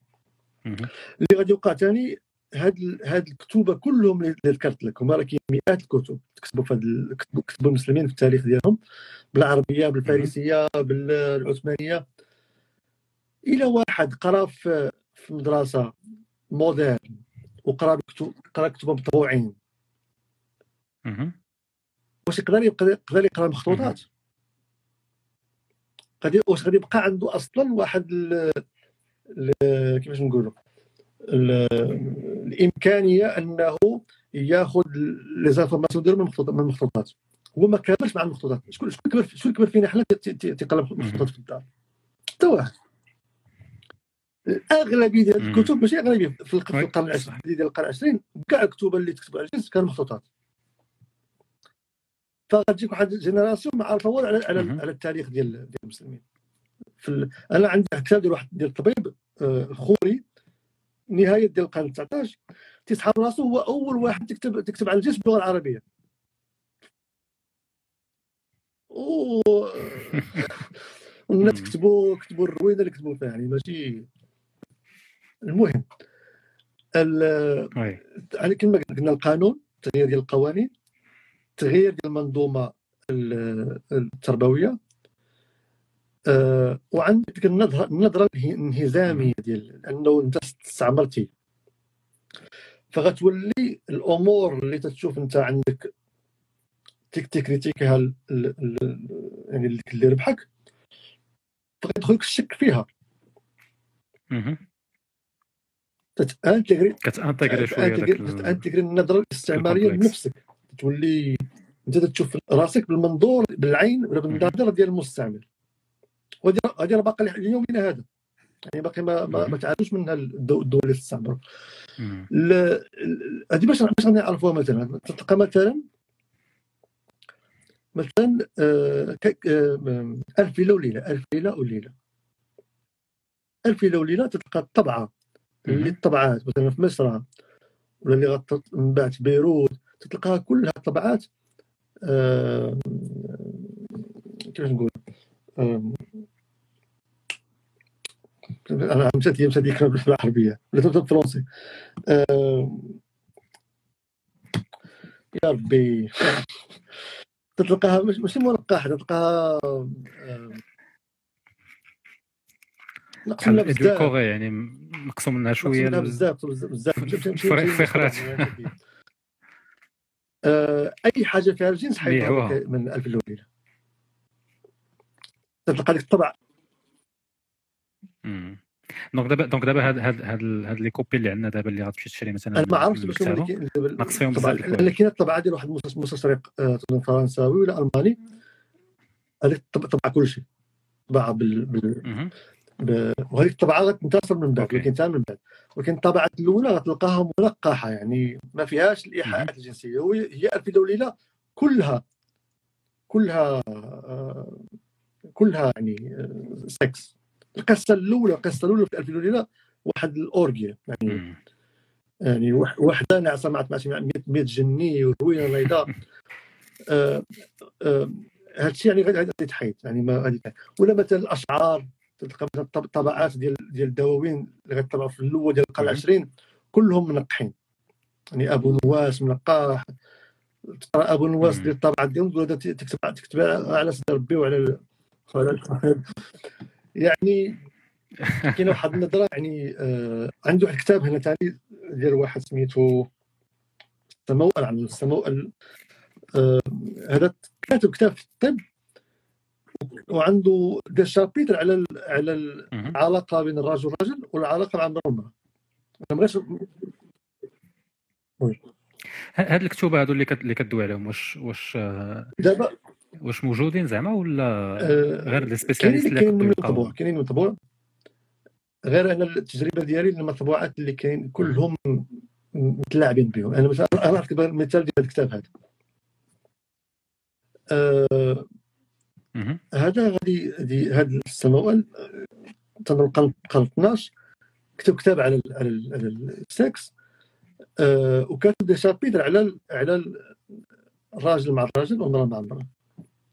اللي غادي يوقع ثاني هاد هاد الكتوبة كلهم اللي ذكرت لك هما راه كاين مئات الكتب كتبوا في كتبوا كتبوا المسلمين في التاريخ ديالهم بالعربية بالفارسية بالعثمانية إلى واحد قرا في في مدرسة موديرن وقرا الكتب قرا كتبهم مطبوعين. واش يقدر يقدر يقرا مخطوطات غادي واش غادي يبقى عنده أصلا واحد. كيفاش نقولوا. الإمكانية أنه ياخذ les informations ديالو من المخطوطات المخطوطات هو ما كملش مع المخطوطات. شكون شكون كبر شكون كبر فينا حنا تي- تي- تيقرا مخطوطات في الدار؟ حتى واحد الأغلبية ديال. الكتب ماشي أغلبية في القرن العشرين ديال القرن العشرين كاع الكتب اللي تكتب على الجنس كانوا مخطوطات. فغتجيك واحد génération ما عارفه والو على على, التاريخ ديال ديال المسلمين. في ال... أنا عندي كتاب ديال واحد ديال الطبيب آه، خوري نهاية ديال القرن 19 تيسحب راسو هو أول واحد تكتب تكتب على الجنس باللغة العربية. و والناس مم. كتبوا كتبوا الروينه اللي كتبوا فيها يعني ماشي المهم. ال- يعني كما قلنا القانون التغيير ديال القوانين التغيير ديال المنظومة ال- التربوية. آه، وعندك ديك النظره النظره الانهزاميه ديال أنه أنت استعمرتي فغتولي الأمور اللي تتشوف أنت عندك تيك تكريتيكها ال- ال- ال- يعني اللي ربحك فغيدخلك الشك فيها. مهم. تتانتغري كتانتيغري شوية النظرة الاستعمارية. لنفسك. تولي أنت تشوف راسك بالمنظور بالعين ولا بالنظرة ديال المستعمر وهذه هذه راه باقي ليومنا هذا. يعني باقي ما ما, ما تعادوش منها الدو- الدول اللي ال- هذه باش باش نعرفوها مثلا. تلقى مثلا مثلا آه، ك- آه، ألف ليلة وليلة ألف ليلة وليلة. ألف ليلة وليلة تلقى الطبعة. اللي مهم. طبعات مثلا في مصر ولا اللي غطت من بعد بيروت تلقاها كلها طبعات آه، كيفاش نقول؟ آه، أنا مشات هي مشات يكرا بالعربية ولا تبدا بالفرنسي يا ربي. تلقاها مش- ماشي منقحه تلقاها نقص منها بحال بزاف. يعني مقسوم منها نقص شوية بزاف بزاف بزاف. في- مشي- مشي- في- مشي- في خرات. آه، أي حاجة فيها الجنس. حيبقى من ألف الليلة تلقى ديك الطبع. donc دابا donc دابا هاد هاد هاد هاد les copies اللي عندنا دابا اللي غتمشي تشري مثلا أنا ما عرفتش باش. كاين- ناقص فيهم طبعاً، بزاف. لأن كاينة الطبعة ديال واحد المستس- مستشرق آه، فرنساوي ولا ألماني هذيك الطب- طبعة كل شيء طبعة بال, بال... وهذيك الطبعة غتنتصر من بعد. ولكن حتى من بعد ولكن الطبعات الأولى غتلقاها ملقحة يعني ما فيهاش الإيحاءات الجنسية هي الف ليله كلها كلها آه، كلها يعني آه، سكس القصة الاولى القصة الاولى في الف ليله وليله واحد الاورجيا يعني مم. يعني وح- وحده ناعسه مع 100 جني وروينه بيضاء آه، آه، هذا الشيء يعني غادي يتحيد يعني ما غادي. ولا مثلا الأشعار تلقى مثلا الطب- الطبعات ديال ديال الدواوين اللي غتطلعوا في الأول ديال القرن. العشرين كلهم منقحين يعني أبو نواس منقاح تقرا أبو نواس. ديال الطبعات ديالهم تقول تكتب تكتب على سيدي ربي وعلى يعني كاين واحد النظرة يعني آه عندي واحد الكتاب هنا ثاني ديال واحد سميتو السموأل عن السموأل آه هذا كاتب كتاب في الطب وعنده des chapitres على ال على. العلاقه بين الرجل والرجل والعلاقة مع المرأة. أنا ما هاد الكتوبة هادو اللي كت- اللي كدوي عليهم واش واش آه، دابا واش موجودين زعما ولا آه، غير لي كاينين سبيسياليست اللي اللي كاين يقدروا من كاينين مطبوع. غير أنا التجربة ديالي المطبوعات اللي كاين كلهم متلاعبين بهم. أنا مثلا أنا نعطيك مثال ديال الكتاب هذا. آه. هذا غادي هذا السموال تنظن القرن القرن 12 كتب كتاب على ال على ال على السكس آه وكاتب des chapitres على ال على ال- الراجل مع الراجل والمراه مع المراه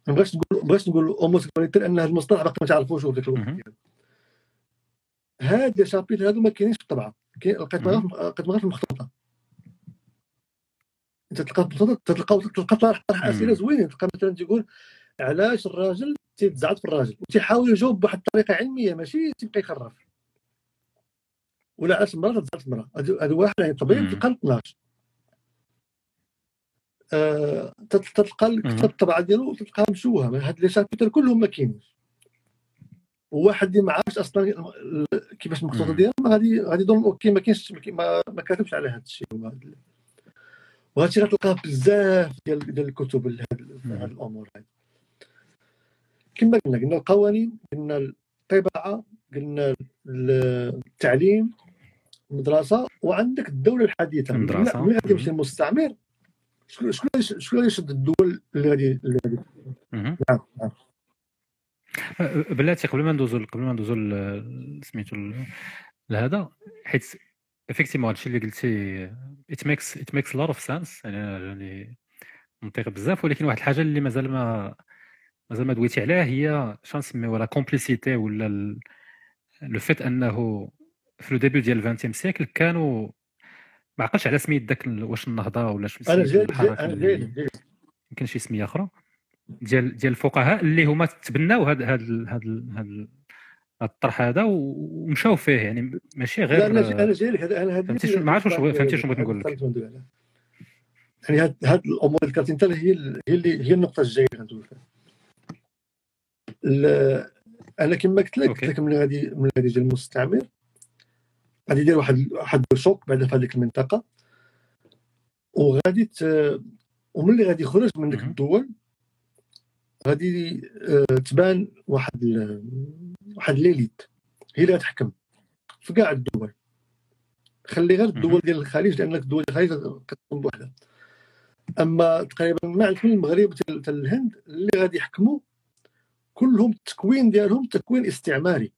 ما بغيتش نقول ما بغيتش نقول homosexualité لأن هذا المصطلح باقي ما تعرفوش في ذاك الوقت. هاد لي شابيتر هادو ما كاينينش في الطبعه لقيت. لقيت غير في المخطوطة انت تلقى تلقى تلقى طرح. أسئلة زوينين تلقى مثلا تيقول علاش الراجل تيتزعط في الراجل وتيحاول يجاوب بواحد الطريقة علمية ماشي تيبقى يخرف ولا علاش المرأة تزعط في المرأة هادو واحد يعني طبيب مم. تلقى 12 آه، تت- تلقى الكتاب الطبعة ديالو تلقاها مشوهه هاد لي شابيتر كلهم ما كاينينش وواحد اللي ما عارفش أصلا كيفاش المخطوطه. ديالها غادي غادي يظن أوكي ما كاينش ما ما, كاتبش على هذا الشيء وهذا الشيء غتلقاه بزاف ديال ديال الكتب. هاد الأمور هذه كما قلنا قلنا القوانين قلنا الطباعة قلنا التعليم المدرسة وعندك الدولة الحديثة المدرسة. ملي غادي يمشي. المستعمر شكون شكون شكون يشد الدول اللي غادي. نعم نعم أه، بلاتي قبل ما ندوزو قبل ما ندوزو سميتو لهذا حيت effectivement هادشي اللي قلتي it makes it makes a lot of sense يعني يعني منطقي بزاف ولكن واحد الحاجة اللي مازال ما مازال ما دويتي عليها هي شنو نسميوها la complicité ولا le fait أنه في le début ديال 20 siècle كانوا ما عقلتش على سميت داك واش النهضة ولا شو أنا جاي أنا جاي يمكن شي سمية أخرى. ديال ديال الفقهاء اللي هما تبناو هاد هاد هاد هاد ال- هاد الطرح هذا ومشاو فيه يعني. ماشي غير لا أنا جاي أنا جاي لك. هذا أنا ما عرفتش واش- فهمتي شنو بغيت نقول لك. يعني هاد هاد الأمور اللي ذكرتي انت هي هي اللي هي النقطة الجاية اللي غندوي فيها أنا كما قلت لك قلت. لك ملي غادي ملي غادي يجي المستعمر. غادي يدير واحد واحد الشوك بعدا في هذيك المنطقة. وغادي ت... وملي غادي يخرج من ديك. الدول غادي آه، تبان واحد ال... واحد ليليت. هي اللي غتحكم في كاع الدول. خلي غير الدول. ديال الخليج لأن الدول ديال الخليج كتكون بوحدها. أما تقريبا ما عندك من المغرب حتى الهند اللي غادي يحكموا كلهم التكوين ديالهم تكوين استعماري.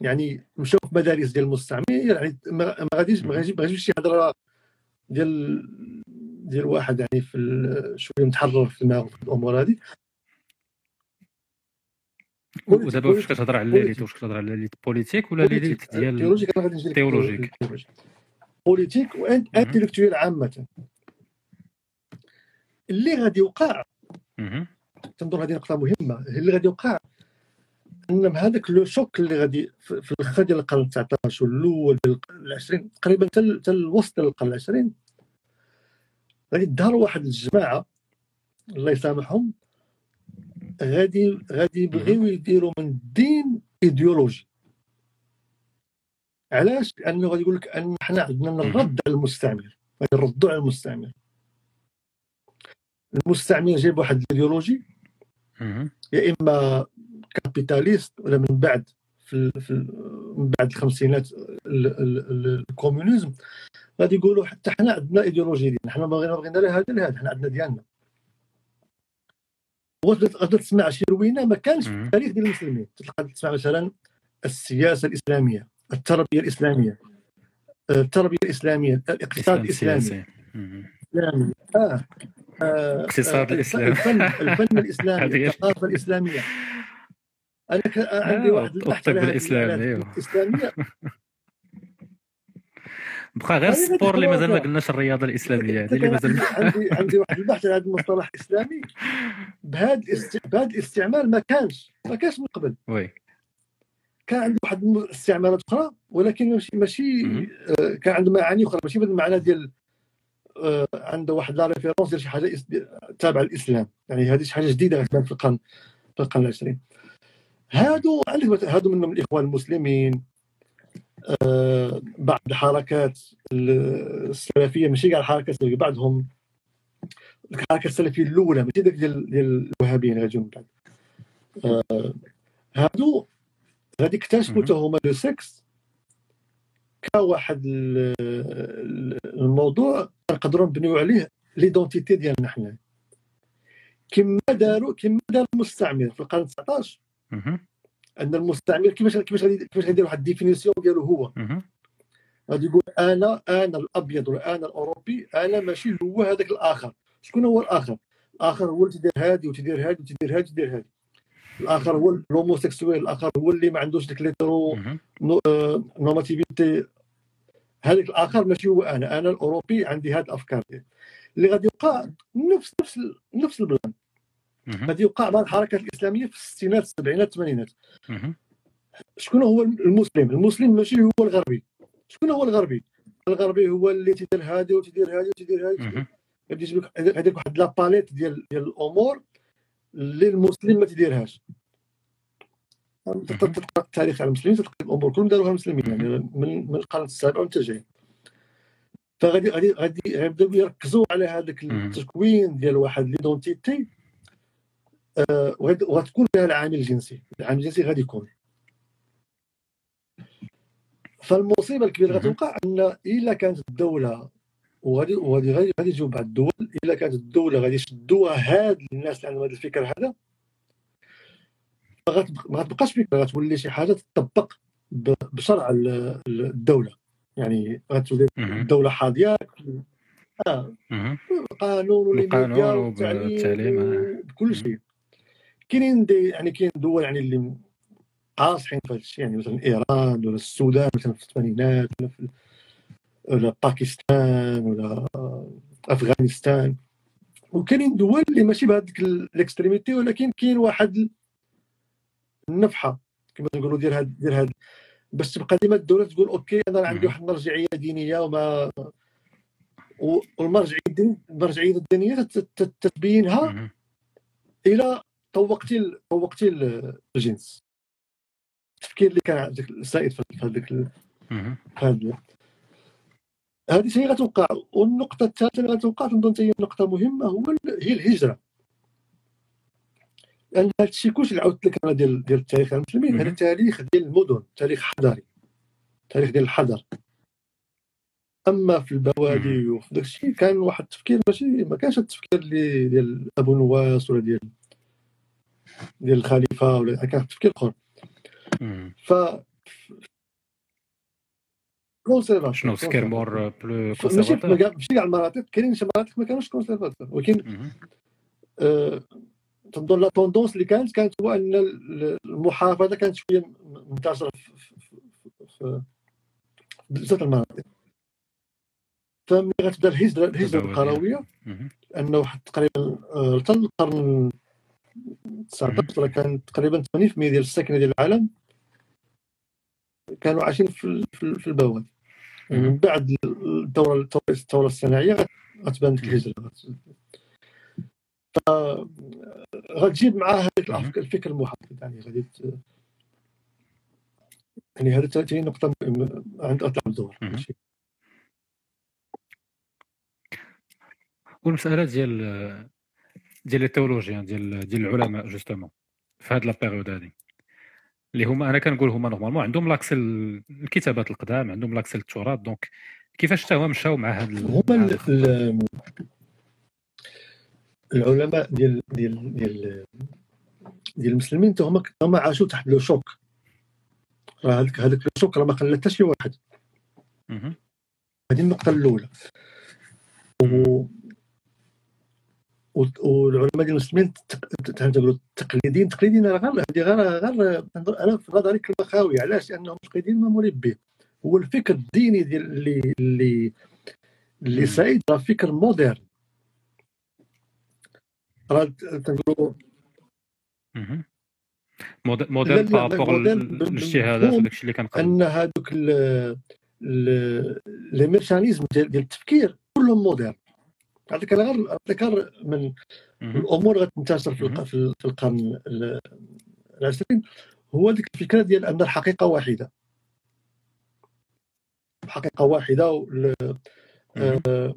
يعني مشاو في مدارس ديال المستعمر يعني ما غاديش ما غاديش شي هضرة ديال ديال واحد يعني في شوية متحرر في دماغه في الأمور هذه. ودابا واش كتهضر على l'élite واش كتهضر على l'élite politique ولا l'élite ديال théologique. politique و intellectuelle عامة. اللي غادي يوقع. تنظر هذه نقطة مهمة. اللي غادي يوقع إن هذاك le choc اللي غادي في الآخر ديال القرن 19 والأول ديال القرن العشرين تقريبا حتى ال- حتى الوسط ديال القرن العشرين غادي يظهروا واحد الجماعة الله يسامحهم غادي غادي يبغيو يديروا من الدين إيديولوجي علاش؟ لأنه غادي يقول لك أن إحنا عندنا نرد على المستعمر غادي نردوا على المستعمر المستعمر جايب واحد الإيديولوجي. يا إما capitaliste ولا من بعد في من بعد الخمسينات ال- ال- ال- ال communisme غادي يقولوا حتى حنا عندنا إيديولوجي ديالنا حنا ما بغينا بغينا لا هذا لا هذا حنا عندنا ديالنا غادي تسمع شي روينة ما كانش في. التاريخ ديال المسلمين تلقى تسمع مثلا السياسة الإسلامية التربية الإسلامية التربية الإسلامية الاقتصاد الإسلامي. الاسلامي آه. آه. اقتصاد آه، الإسلام. الفن الفن الإسلامي. الثقافة الإسلامية أنا ك... عندي آه، واحد البحث الإسلامي، الآلات أيوه. الإسلامية. بقى غير ال sport اللي مازال ما. قلناش الرياضة الإسلامية هذه اللي مازال عندي عندي واحد البحث على هذا المصطلح الاسلامي بهذا الاست... بهذا الاستعمال ما كانش ما كانش من قبل. oui. كان عنده واحد الاستعمالات أخرى ولكن ماشي ماشي. آه، كان عنده معاني أخرى. ماشي بالمعنى ديال آه، عنده واحد la référence ديال شي حاجة تابعة للإسلام. يعني هذه شي حاجة جديدة غتبان في القرن في القرن العشرين. هادو عندك مثلا- هادو منهم الإخوان المسلمين آه، بعض الحركات ال- السلفية ماشي كاع الحركات السلفيه بعضهم الحركة السلفية الأولى ماشي ديك ديال ديال الوهابيين غاجيو من بعد آه، هادو غادي يكتشفوا مهم. حتى هما le sexe كواحد ال- ال- الموضوع نقدروا نبنيو عليه l'identité ديالنا حنا كما داروا كما دار المستعمر في القرن 19 مهم. أن المستعمر كيفاش كيفاش غادي كيفاش غيدير واحد ال définition ديالو هو. غادي يقول أنا أنا الأبيض ولا أنا الأوروبي أنا ماشي هو هذاك الآخر. شكون هو الآخر؟ الآخر هو اللي تيدير هادي وتيدير هادي وتيدير هادي وتيدير هادي الآخر هو ال homosexuel الآخر هو اللي ما عندوش ديك l'hétéro آه، normativité. هذاك الآخر ماشي هو أنا. أنا الأوروبي عندي هذه الأفكار اللي غادي يوقع نفس نفس نفس ال plan غادي يوقع مع الحركات الإسلامية في الستينات السبعينات الثمانينات. شكون هو المسلم؟ المسلم ماشي هو الغربي. شكون هو الغربي؟ الغربي هو اللي تيدير هذه وتيدير هذه وتيدير هذه يجيب لك هذيك واحد la palette ديال ديال الأمور اللي المسلم ما تيديرهاش. تقرا التاريخ على المسلمين تلقى الأمور كلهم داروها المسلمين يعني من من القرن السابع وانت جاي. فغادي غادي غادي غيبداو يركزوا على هذاك. التكوين ديال واحد ليدونتيتي وغتكون فيها العامل الجنسي العامل الجنسي غادي يكون فالمصيبة الكبيرة. غتوقع أن إلا كانت الدولة وغادي وغادي غادي غادي يجيو بعض الدول إلا كانت الدولة غادي يشدوها هاد الناس اللي عندهم هذا الفكر هذا ما غتبقاش فكرة غتولي شي حاجة تطبق بشرع ال- ال- الدولة يعني غتولي. الدولة حاضية آه مهم. القانون والميديا والتعليم آه. بكل شيء كاينين يعني كاين دول يعني اللي قاصحين في هذا الشيء يعني مثلا إيران ولا السودان مثلا في الثمانينات ولا في ولا باكستان ولا أفغانستان وكاينين دول اللي ماشي بهذيك ال extrémité ولكن كاين واحد النفحة كما نقولوا ديال هاد ديال هاد باش تبقى ديما الدولة تقول أوكي أنا عندي. واحد المرجعية دينية وما والمرجعيه الدين المرجعية الدينية تت- تت- تتبينها. إلى طوقتي طوقتي ال- الجنس. التفكير اللي كان عندك السائد في هذيك. هذا هذه شيء غتوقع والنقطة الثالثة اللي غتوقع تنظن هي نقطة مهمة هو هي الهجرة. لأن هذا الشيء كلشي اللي عاودت لك أنا ديال ديال التاريخ المسلمين. هذا تاريخ ديال المدن تاريخ حضاري. تاريخ ديال الحضر. أما في البوادي وفي داك الشيء كان واحد التفكير ماشي ما كانش التفكير اللي ديال أبو نواس ولا ديال ديال الخليفة ولا كان تفكير آخر. ف conservateur شنو فكر مور بلو ماشي ماشي كاع المناطق كاينين شي مناطق ما كانوش conservateur ولكن. آه، تنظن لا توندونس اللي كانت كانت هو أن ال- المحافظة كانت شوية منتشرة في بزاف المناطق فملي غتبدا الهجره الهجرة. القروية. أنه تقريبا آه، حتى القرن 19 ولا كان تقريبا 80% ديال الساكنه ديال العالم كانوا عايشين في في ال- في البوادي من بعد الثوره الثورة الصناعية غت- غتبان ديك الهجره ف غتجيب معاه هذيك الأفكار- الفكر المحافظ يعني غادي يعني هذا ثاني نقطة مهمة عند تلعب دور مهم. ماشي؟ والمسألة ديال ديال ال théologie ديال ديال العلماء justement في هاد la période هادي. اللي هما أنا كنقول هما normalement عندهم l'accès الكتابات القدام عندهم l'accès للتراث donc كيفاش حتى هما مشاو مع هاد هما العلماء ديال ديال ديال ديال المسلمين حتى هما هما عاشوا تحت لو شوك. راه هذاك هذاك لو شوك راه ما خلى حتى شي واحد. هذه النقطة الأولى. والعلماء ديال المسلمين تق- تنقولوا التقليديين تقليديين راه غير هذه غير غير أنا في نظري كلمة خاوية. علاش؟ لأنهم تقليديين ما مريب به هو الفكر الديني ديال اللي اللي اللي. سعيد راه فكر moderne. راه تنقولوا مهم. mod- modèle لا، لا، par rapport الاجتهادات بمفهوم وداكشي اللي كنقرا أن هذوك les mécanismes ديال التفكير كلهم modernes. هذاك غير من. الأمور غتنتشر في في ال- في القرن ال- العشرين. هو ديك الفكرة ديال أن الحقيقة واحدة. الحقيقة واحدة وال-. آه،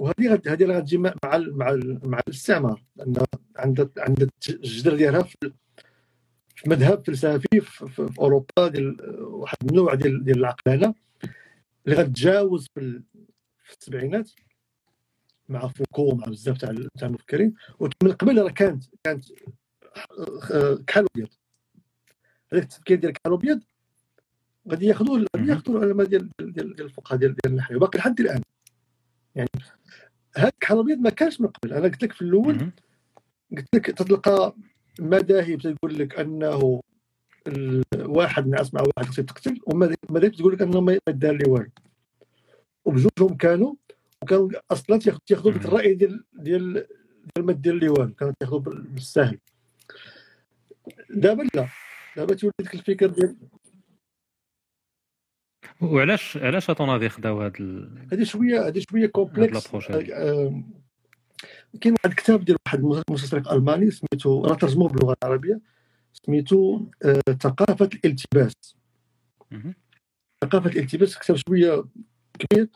وهذه هذه راه غتجي مع مع ال- مع, ال- مع الاستعمار. لأن عندها عندها الجذر ديالها في مذهب فلسفي في, أوروبا ديال واحد النوع ديال ديال العقلانه اللي غتجاوز في السبعينات. مع فوكو مع بزاف تاع تاع المفكرين. ولكن من قبل راه كانت كانت آه، كحل أبيض. هذاك التفكير ديال كحل أبيض غادي ياخذوه غادي مهم. ياخذوه العلماء ديال ديال ديال الفقهاء ديال ديال النحو باقي لحد الآن. يعني هذاك كحل أبيض ما كانش من قبل. أنا قلت لك في الأول. قلت لك تتلقى مذاهب تقول لك أنه واحد نعس مع واحد خصو يتقتل ومذاهب تقول لك انه ما يدار لي والو. وبجوجهم كانوا وكانوا أصلا تياخ- تياخذوا ديك. الراي ديال ديال ديال ما دير لي والو كانوا تياخذوا بال- بالسهل دابا لا دابا تولي ديك الفكر ديال وعلاش علاش autant خداو هاد ال... هذه شوية هذه شوية complexe هادي. آه، كاين واحد الكتاب ديال واحد المستشرق ألماني سميتو راه ترجموه باللغة العربية سميتو آه، ثقافة الالتباس. ثقافة الالتباس كتاب شوية كبير.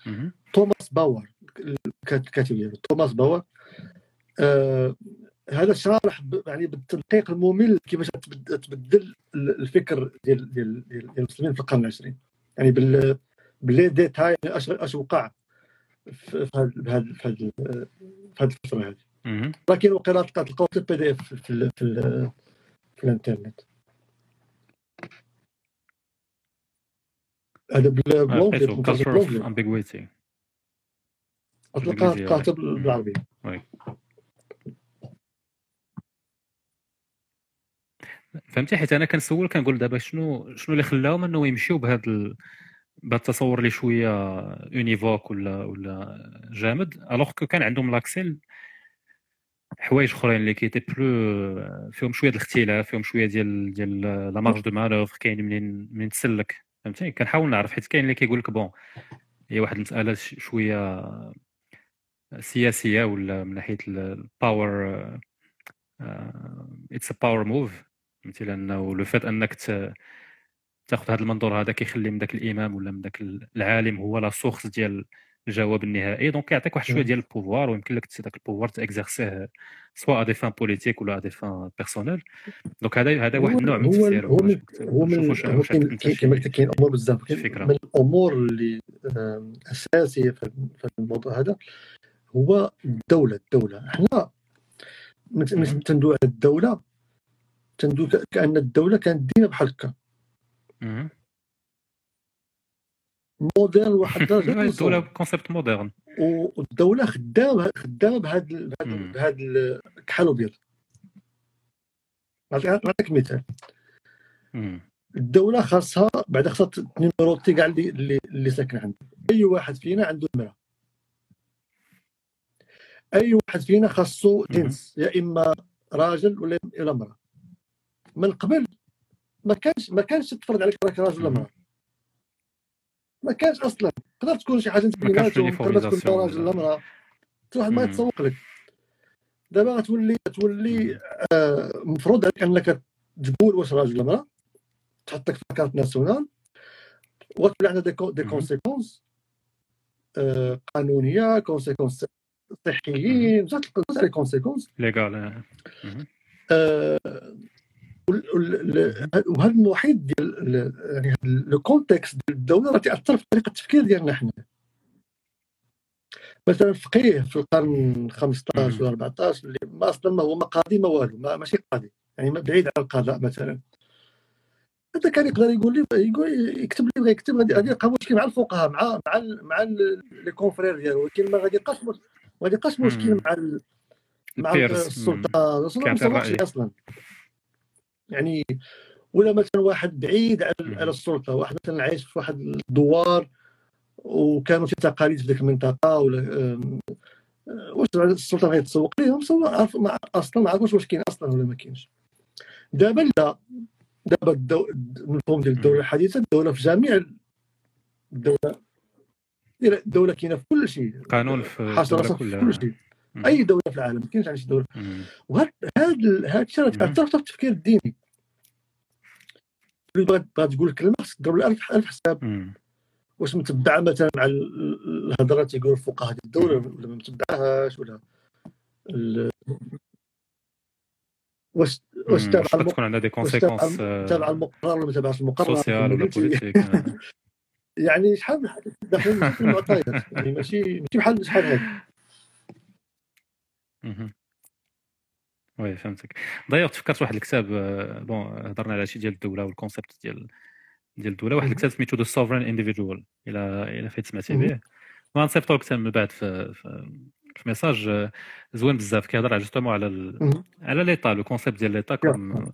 توماس باور الكاتب ديالو توماس باور. آه هذا شارح ب- يعني بالتدقيق الممل كيفاش تبد- تبدل ال- الفكر ديال ديال المسلمين في القرن العشرين. يعني بال ب les détails اش أش وقع في في هاد في في في هاد الفترة هذه. لكن وقيلا تلقاو في ال PDF في في, ال- في الإنترنت. هذا ب l'anglais ambiguity. تلقاها oui. بالعربي فهمتي؟ حيت أنا كنسول كنقول دابا شنو شنو اللي خلاهم إنه يمشيو بهذا ال... بهذا التصور اللي شوية univoque ولا ولا جامد alors que كان عندهم l'accès حوايج أخرين اللي كيتي بلو فيهم شوية الاختلاف فيهم شوية ديال ديال la marge de manœuvre كاين منين منين تسلك. فهمتي؟ كنحاول نعرف حيت كاين اللي كيقول لك bon هي واحد المسألة شوية سياسية ولا من ناحية الباور it's a power move فهمتي لأنه le fait أنك تاخذ هذا المنظور هذا كيخلي من ذاك الإمام ولا من ذاك العالم هو la source ديال الجواب النهائي. donc يعطيك واحد شوية مم. ديال ال pouvoir ويمكن لك ذاك ال pouvoir ت exercer يه سواء des fins politiques ولا des fins personnelles donc هذا هذا واحد النوع من التفسير هو هو من هو كما قلت كاين أمور بزاف. من الأمور اللي أساسية في الموضوع هذا. هو الدولة الدولة إحنا مت- مت- تندوي على الدولة تندوي ك- كأن الدولة كانت ديما بحال هكا. موديل واحد الدرجة الدولة. concept moderne والدولة خدامه خدامه بهذا مم. بهذا الكحل الابيض نعطيك مثال. الدولة خاصها بعد خاصها numéroter كاع اللي اللي, ساكن عنده أي واحد فينا عنده المراه أي واحد فينا خاصو جنس يا إما راجل ولا ولا امرأة. من قبل ما كانش ما كانش تفرض عليك راك راجل ولا. امرأة. ما كانش أصلا. تقدر تكون شي حاجة بيناتهم تقدر تكون راجل ولا امرأة. حتى واحد ما. يتسوق لك. دابا غتولي تولي آه، مفروض عليك أنك تقول واش راجل ولا امرأة. تحط لك في carte nationale. وتولي عندها des. conséquences آه، قانونية conséquences صحيين بزاف les conséquences légales وهذا المحيط ديال ال- يعني le contexte ديال الدولة راه تأثر في طريقة التفكير ديالنا حنا. مثلا فقيه في القرن 15 ولا 14 اللي ما أصلا ما هو ما قاضي ما والو ما ماشي قاضي يعني ما بعيد عن القضاء مثلا. هذا كان يقدر يقول لي يقول يكتب لي بغى يكتب غادي يلقى مشكل مع الفقهاء مع مع مع les confrères ديالو ولكن ما غادي يلقاش غادي يلقاش مشكل. مع ال- مع. السلطة أصلا. أصلا يعني ولا مثلا واحد بعيد على السلطة واحد مثلا عايش في واحد الدوار وكانوا شي تقاليد في ذيك المنطقة ولا آه، واش السلطة غادي تسوق ما أصلا ما عرفوش واش كاين أصلا ولا ما كاينش دابا لا دابا. المفهوم ديال الدولة الحديثة الدولة في جميع الدولة الدولة كاينة في كل شيء قانون في حاصل الدولة راسها في. كل شيء. أي دولة في العالم ما كاينش عندها شي دولة. وهذا هذا الشيء راه. تاثر في التفكير الديني اللي بغات تقول كلمه خصك تضرب لها ألف حساب. واش متبعة مثلا مع ال- الهضرة تيقولوا الفقهاء ديال الدولة ولا ما متبعهاش ولا ال- واش واش. تابع تكون عندها des conséquences تابع المقرر ولا ما تابعش المقرر social ولا؟ politique. يعني شحال من حاجة داخلين في المعطيات يعني ماشي ماشي بحال شحال هذا. oui فهمتك دايوغ تفكرت واحد الكتاب آه، bon هضرنا على شي ديال الدولة و ال concept ديال ديال الدولة واحد. الكتاب سميتو The Sovereign Individual إلى إلى فايت سمعتي. به غنصيفطو لك من بعد في في message آه، زوين بزاف كيهضر justement على ال... على l'État le concept ديال l'État. comme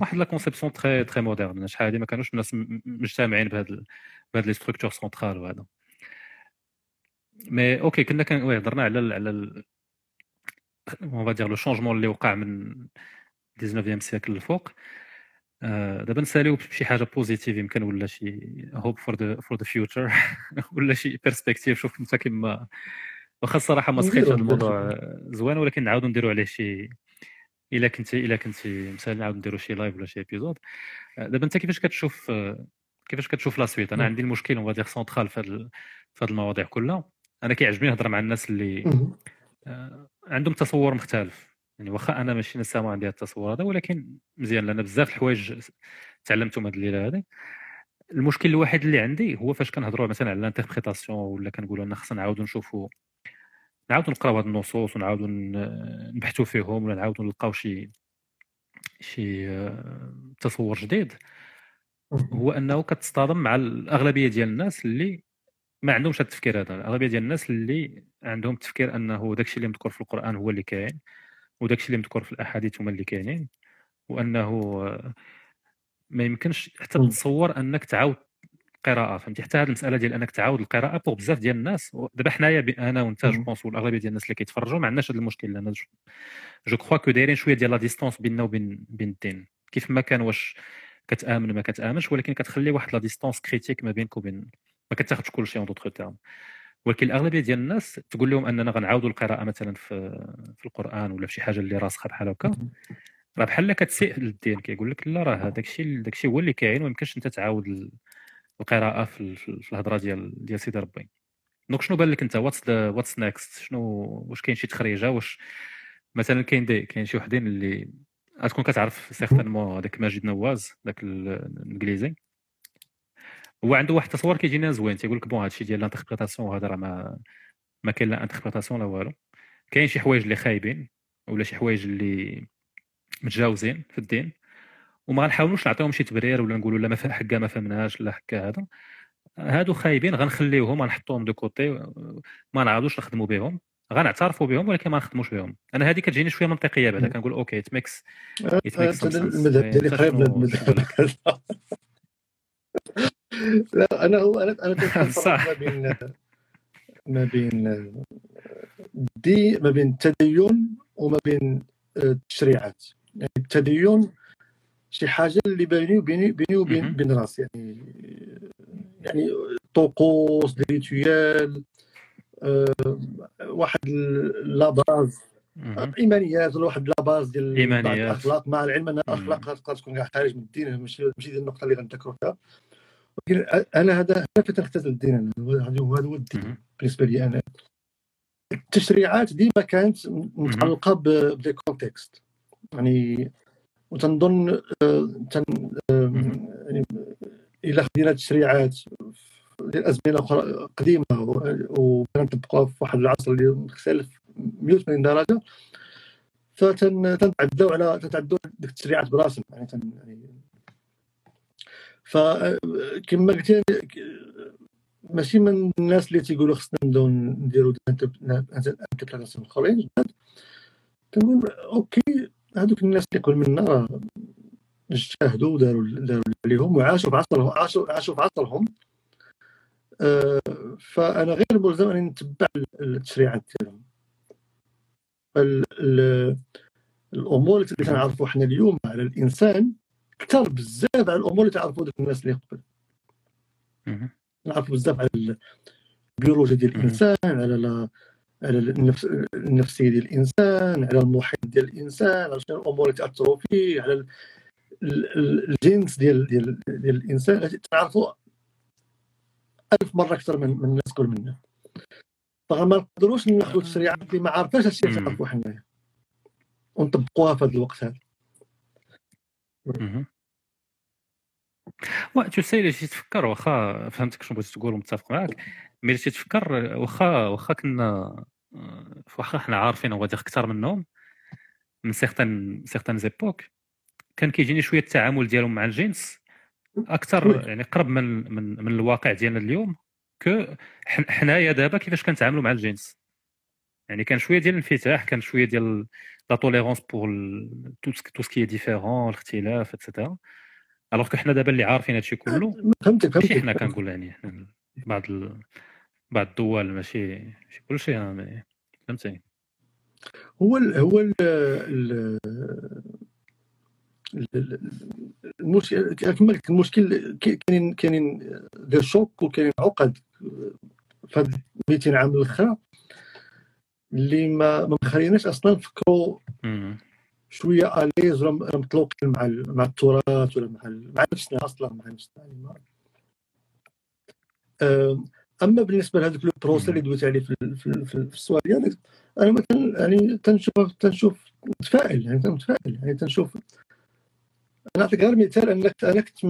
واحد la conception très très moderne شحال هادي ما كانوش الناس مجتمعين بهاد les structures centrales وهذا. mais OK كنا كان oui هضرنا على على ال on va dire le changement اللي وقع من 19 siècle الفوق آه، دابا نساليو بشي حاجة positive يمكن ولا شي hope for the for the future ولا شي perspective شوف أنت كيما واخا الصراحة ما سخيتش هذا الموضوع زوين ولكن نعاودو نديرو عليه شي إلا كنتي إلا كنتي مسالي نعاود نديرو شي live ولا شي épisode آه، دابا أنت كيفاش كتشوف آه، كيفاش كتشوف la suite؟ أنا. عندي المشكل on va dire central في هاد المواضيع كلها. أنا كيعجبني نهضر مع الناس اللي. آه، عندهم تصور مختلف. يعني واخا أنا ماشي نسا ما عندي هاد التصور هذا ولكن مزيان لأن بزاف الحوايج تعلمتهم هاد الليلة هذه. المشكل الوحيد اللي عندي هو فاش كنهضروا مثلا على ال interprétation ولا كنقولوا أن خصنا نعاودوا نشوفوا نعاودوا نقراو هاد النصوص ونعاودوا نبحثوا فيهم ولا نعاودوا نلقاو شي شي آه، تصور جديد. هو أنه كتصطدم مع الأغلبية ديال الناس اللي ما عندهمش هذا التفكير هذا الأغلبية ديال الناس اللي عندهم التفكير أنه داكشي اللي مذكور في القرآن هو اللي كاين وداكشي اللي مذكور في الأحاديث هما اللي كاينين وأنه ما يمكنش حتى مم. تتصور أنك تعاود القراءة فهمتي حتى هذه المسألة ديال أنك تعاود القراءة pour بزاف ديال الناس دابا حنايا أنا وأنت je pense والأغلبية ديال الناس اللي كيتفرجوا ما عندناش هذا المشكل لأن je crois que دايرين شوية ديال la distance بيننا وبين بين الدين كيف ما كان واش كتآمن ما كتآمنش ولكن كتخلي واحد la distance critique ما بينك وبين ما كتاخذش كل شيء en d'autres termes ولكن الأغلبية ديال الناس تقول لهم أننا غنعاودوا القراءة مثلا في في القرآن ولا في شي حاجة اللي راسخة بحال هكا. راه بحال كتسيء للدين كيقول لك لا راه هذاك الشيء داك الشيء هو اللي كاين وما يمكنش أنت تعاود ال- القراءة في في الهضرة ديال ديال سيدي ربي. donc شنو بان لك أنت؟ what's what's next شنو واش كاين شي تخريجة؟ واش مثلا كاين des كاين شي وحدين اللي غتكون كتعرف certainement هذاك ماجد نواز ذاك ال- الانجليزي هو عنده واحد التصور كيجينا زوين تيقول لك bon هادشي ديال ال interprétation وهذا راه ما ما كاين لا interprétation لا والو. كاين شي حوايج اللي خايبين ولا شي حوايج اللي متجاوزين في الدين وما غنحاولوش نعطيهم شي تبرير ولا نقولوا لا ما حكا ما فهمناش لا حكا هذا. هادو خايبين غنخليوهم غنحطوهم de côté ما نعاودوش نخدموا بهم. غنعترفوا بهم ولكن ما نخدموش بهم أنا هذه كتجيني شوية منطقية بعدا كنقول okay it makes it آه، makes المذهب ديالي قريب من المذهب هذا. لا أنا هو أنا أنا كنفرق صح. ما بين ما بين des ما بين التدين وما بين التشريعات يعني التدين شي حاجة اللي بيني وبيني بيني وبين. بين راسي يعني يعني طقوس rituels آه، واحد ال- la base مهم. إيمانيات ولا واحد la base ديال. الأخلاق مع العلم أن. الأخلاق تقدر تكون كاع خارج من الدين ماشي ماشي ديال النقطة اللي غنذكروا فيها ولكن أنا هذا أنا فين تختزل الدين أنا هذا هو الدين. بالنسبة لي أنا التشريعات ديما كانت متعلقة ب des contextes يعني وتنظن آه، تن آه،. يعني الا خدينا التشريعات في الازمنه أخرى قديمه و- وكنطبقوها في واحد العصر اللي مختلف 180 درجة. فتنتعداو على تنتعداو ديك التشريعات براسهم يعني تن يعني. فكما قلت ماشي من الناس اللي تيقولوا خصنا نبداو نديروا interprétations اخرين جداد كنقول أوكي هذوك الناس اللي كل منا راه اجتهدوا وداروا داروا عليهم وعاشوا في عصرهم عاشوا عاشوا في عصرهم. فأنا غير ملزم أني نتبع التشريعات ديالهم ال- ال- الأمور اللي كنعرفوا حنا اليوم على الإنسان كثر بزاف على الأمور اللي تعرفوا ذوك الناس اللي قبل. نعرفوا بزاف على البيولوجيا ديال. الإنسان على على النفس النفسيه ديال الإنسان على المحيط ديال الإنسان على شنو الأمور اللي تأثروا فيه على ال- ال- ال- الجنس ديال ديال ديال الإنسان تعرفوا ألف مرة أكثر من من الناس كل منا. فما نقدروش ناخذوا التشريعات اللي ما عارفاش هادشي اللي. تعرفوا حنايا. ونطبقوها في هذا الوقت هذا. وا تو سي جيت تفكر واخا فهمتك شنو بغيت تقول ومتفق معاك. مي جيت تفكر واخا واخا كنا واخا حنا عارفين هو أكثر منهم من سيغتان سيغتان زيبوك كان كيجيني شوية التعامل ديالهم مع الجنس. أكثر. يعني قرب من من من الواقع ديالنا اليوم كو حن- حنايا دابا كيفاش كنتعاملوا مع الجنس. يعني كان شوية ديال الانفتاح كان شوية ديال لا توليرونس بور tout ce qui est différent الاختلاف et cetera alors que حنا دابا اللي عارفين هادشي كله فهمتك ماشي فهمتك حنا كنقول يعني بعض ال... بعض الدول ماشي ماشي كلشي ها، mais- فهمتي هو ال هو ال- المشكل كما قلت المشكل كاينين كاينين des chocs وكاينين عقد في هاد 200 عام الأخرى اللي ما ما مخليناش أصلا نفكروا. شوية à l'aise ولا مطلوقين مع مع التراث ولا مع مع نفسنا أصلا مع نفسنا أما بالنسبة لهذاك le procès اللي دويت عليه في في في السؤال ديالك أنا كان يعني تنشوف تنشوف متفائل يعني متفائل يعني تنشوف نعطيك غير مثال انك أنا كنت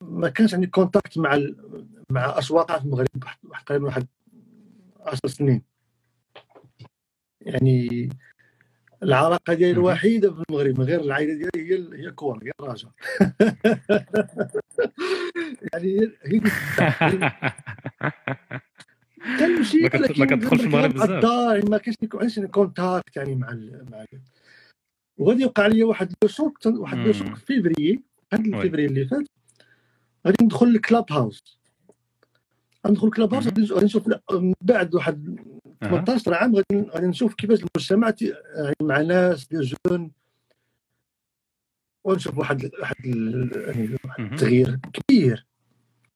ما كانش عندي contact مع ال- مع اسواق في المغرب واحد تقريبا واحد 10 سنين يعني العلاقة ديالي. الوحيدة في المغرب من غير العائلة ديالي هي هي الكوره هي الرجاء يعني هي كنمشي ما كتدخلش المغرب بزاف. يعني ما كاينش ما عنديش contact يعني مع ال مع ال وغادي يوقع لي واحد le choc واحد le choc. في هاد oui. ال février اللي فات غادي ندخل للكلاب هاوس غندخل للكلاب هاوس. غادي نشوف- من بعد واحد أها. 18 عام غادي غادي نشوف كيفاش المجتمع يعني مع ناس ديال جون ونشوف واحد واحد يعني. التغيير كبير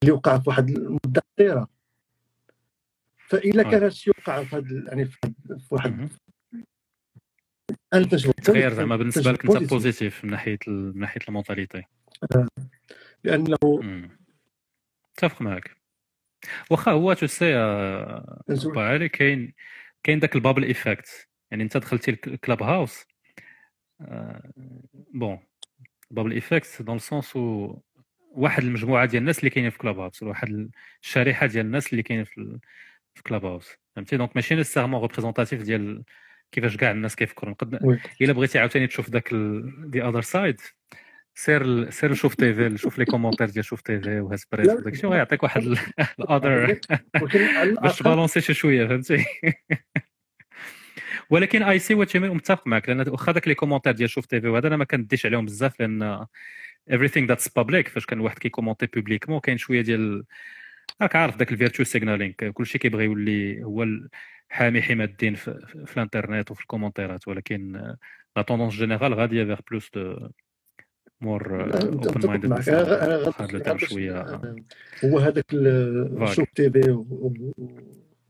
اللي وقع في واحد المده قصيرة فاذا. كان هادشي وقع في هاد يعني في واحد تنشوف تغير زعما بالنسبة لك أنت. positif. من ناحية من ناحية ال mentalité. لأنه مم. متفق معك. واخا هو tu sais تنشوف- علي كاين كاين داك ال bubble effect يعني أنت دخلتي الكلاب هاوس آه، bon bubble effect dans le sens و واحد المجموعة ديال الناس اللي كاينين في كلاب هاوس واحد الشريحة ديال الناس اللي كاينين في في كلاب هاوس فهمتي؟ donc ماشي nécessairement représentatif ديال كيفاش كاع الناس كيفكروا نقد. إلا بغيتي عاوتاني تشوف داك the other side سير سير شوف تي في شوف les commentaires ديال شوف تي في وهاسبريس. وداك الشيء وغيعطيك واحد ال other باش ت balancer شي شوية فهمتي ولكن I see what متفق معك لأن واخا داك les commentaires ديال شوف تي في وهذا أنا ما كنديش عليهم بزاف لأن everything that's public فاش كان واحد كي commenter publiquement كاين شوية ديال راك عارف داك ال virtue signaling كلشي كيبغي يولي هو حامي حمى الدين في, في, في الانترنت وفي الكومونتيرات ولكن la tendance générale غاديه vers plus de more open الترم باش- شوية هو هذاك. شوف تي في و- و-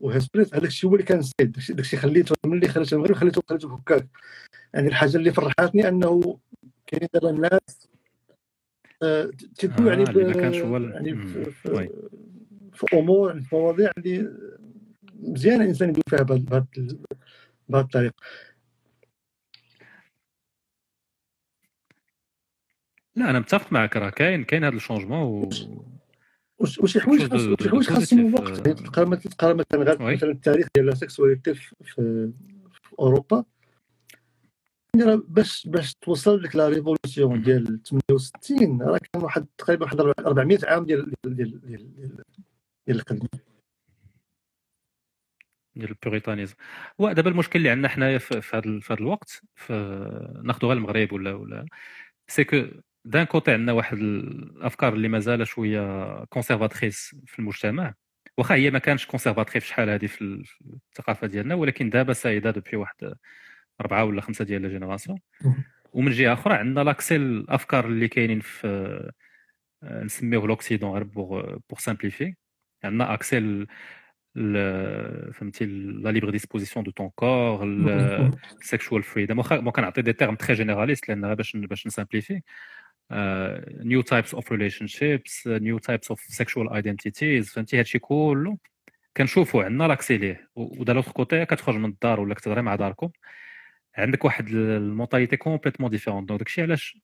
وهاسبريس هذاك الشيء هو اللي كان زايد. داك الشيء- خليته ملي خرجت المغرب خليته خليته هكاك. يعني الحاجة اللي فرحتني أنه كاينين دابا الناس آه، تدوي آه، يعني ما كانش يعني. في, أمور في مواضيع اللي مزيان الإنسان يدوي فيها بهذه الطريقة لا أنا متفق معك راه كاين كاين هذا ال changement و... وش- وشي حوايج وشي حوايج خاصهم وقت آه. يعني تقرا مثلا تقرا مثلا غير. مثلا التاريخ ديال la sexualité في, في, أوروبا يعني باش باش توصل لك la révolution. ديال 68 راه كان واحد تقريبا واحد 400 عام ديال ديال ديال ديال, ديال, ديال الخدمه ديال ال puritanisme ودابا المشكل اللي عندنا حنايا في هذا في هذا الوقت في ناخذ غير المغرب ولا ولا c'est que d'un côté عندنا واحد الأفكار اللي مازال شوية conservatrice في المجتمع واخا هي ما كانش conservatrice شحال هذه في ال- في الثقافة ديالنا ولكن دابا سايدة depuis واحد اربعه ولا خمسة ديال la génération. ومن جهة أخرى عندنا l'accès الأفكار اللي كاينين في آه، نسميوه l'Occident غير pour pour simplifier عندنا accès ل- ل- فهمتي la libre disposition de ton corps sexual freedom واخا ممكن نعطي des termes très généralistes لأن باش باش ن simplifier new types of relationships new types of sexual identities فهمتي هادشي كله. كنشوفوا عندنا l'accès ليه. و de l'autre côté كتخرج من الدار ولا كتهضري مع داركم. عندك واحد ال mentalité complètement différente donc داكشي علاش.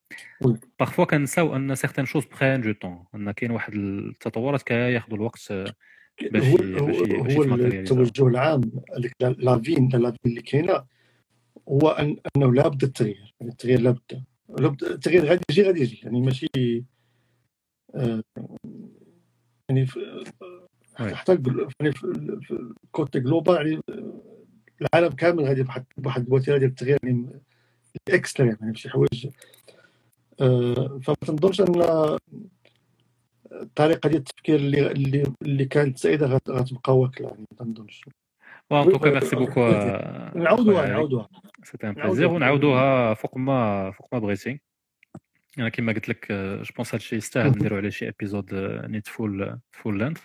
parfois كنساو أن certaines choses prennent du temps أن كاين واحد التطورات كياخذوا الوقت باش هو باش هو. التوجه العام la fin لا la fin اللي كاينة هو أنه لابد التغيير يعني التغيير لابد التغيير غادي يجي غادي يجي يعني ماشي آه، يعني. حتى يعني في ال côté global يعني العالم كامل غادي بواحد بواحد الوتيرة ديال التغيير يعني extrême يعني بشي حوايج. آه، فما تنظنش أن الطريقة ديال التفكير اللي اللي اللي كانت سائدة غت- غتبقى واكلة يعني ما تنظنش en tout cas merci beaucoup نعاودوها نعاودوها. c'était un. plaisir ونعاودوها فوق ما فوق ما بغيتي. أنا كما قلت لك je pense هادشي يستاهل. نديرو عليه شي épisode نيت full full length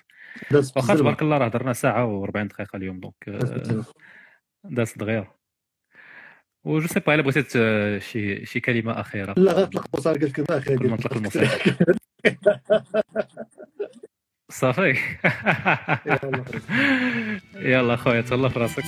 واخا. تبارك الله راه درنا ساعة و40 دقيقة اليوم donc داز دغيا و je sais pas إلا بغيتي شي شي كلمة أخيرة. لا غنطلق المسار قالت كلمه اخيره كل ما نطلق الموسيقى صافي. يلا خويا تهلا في راسك.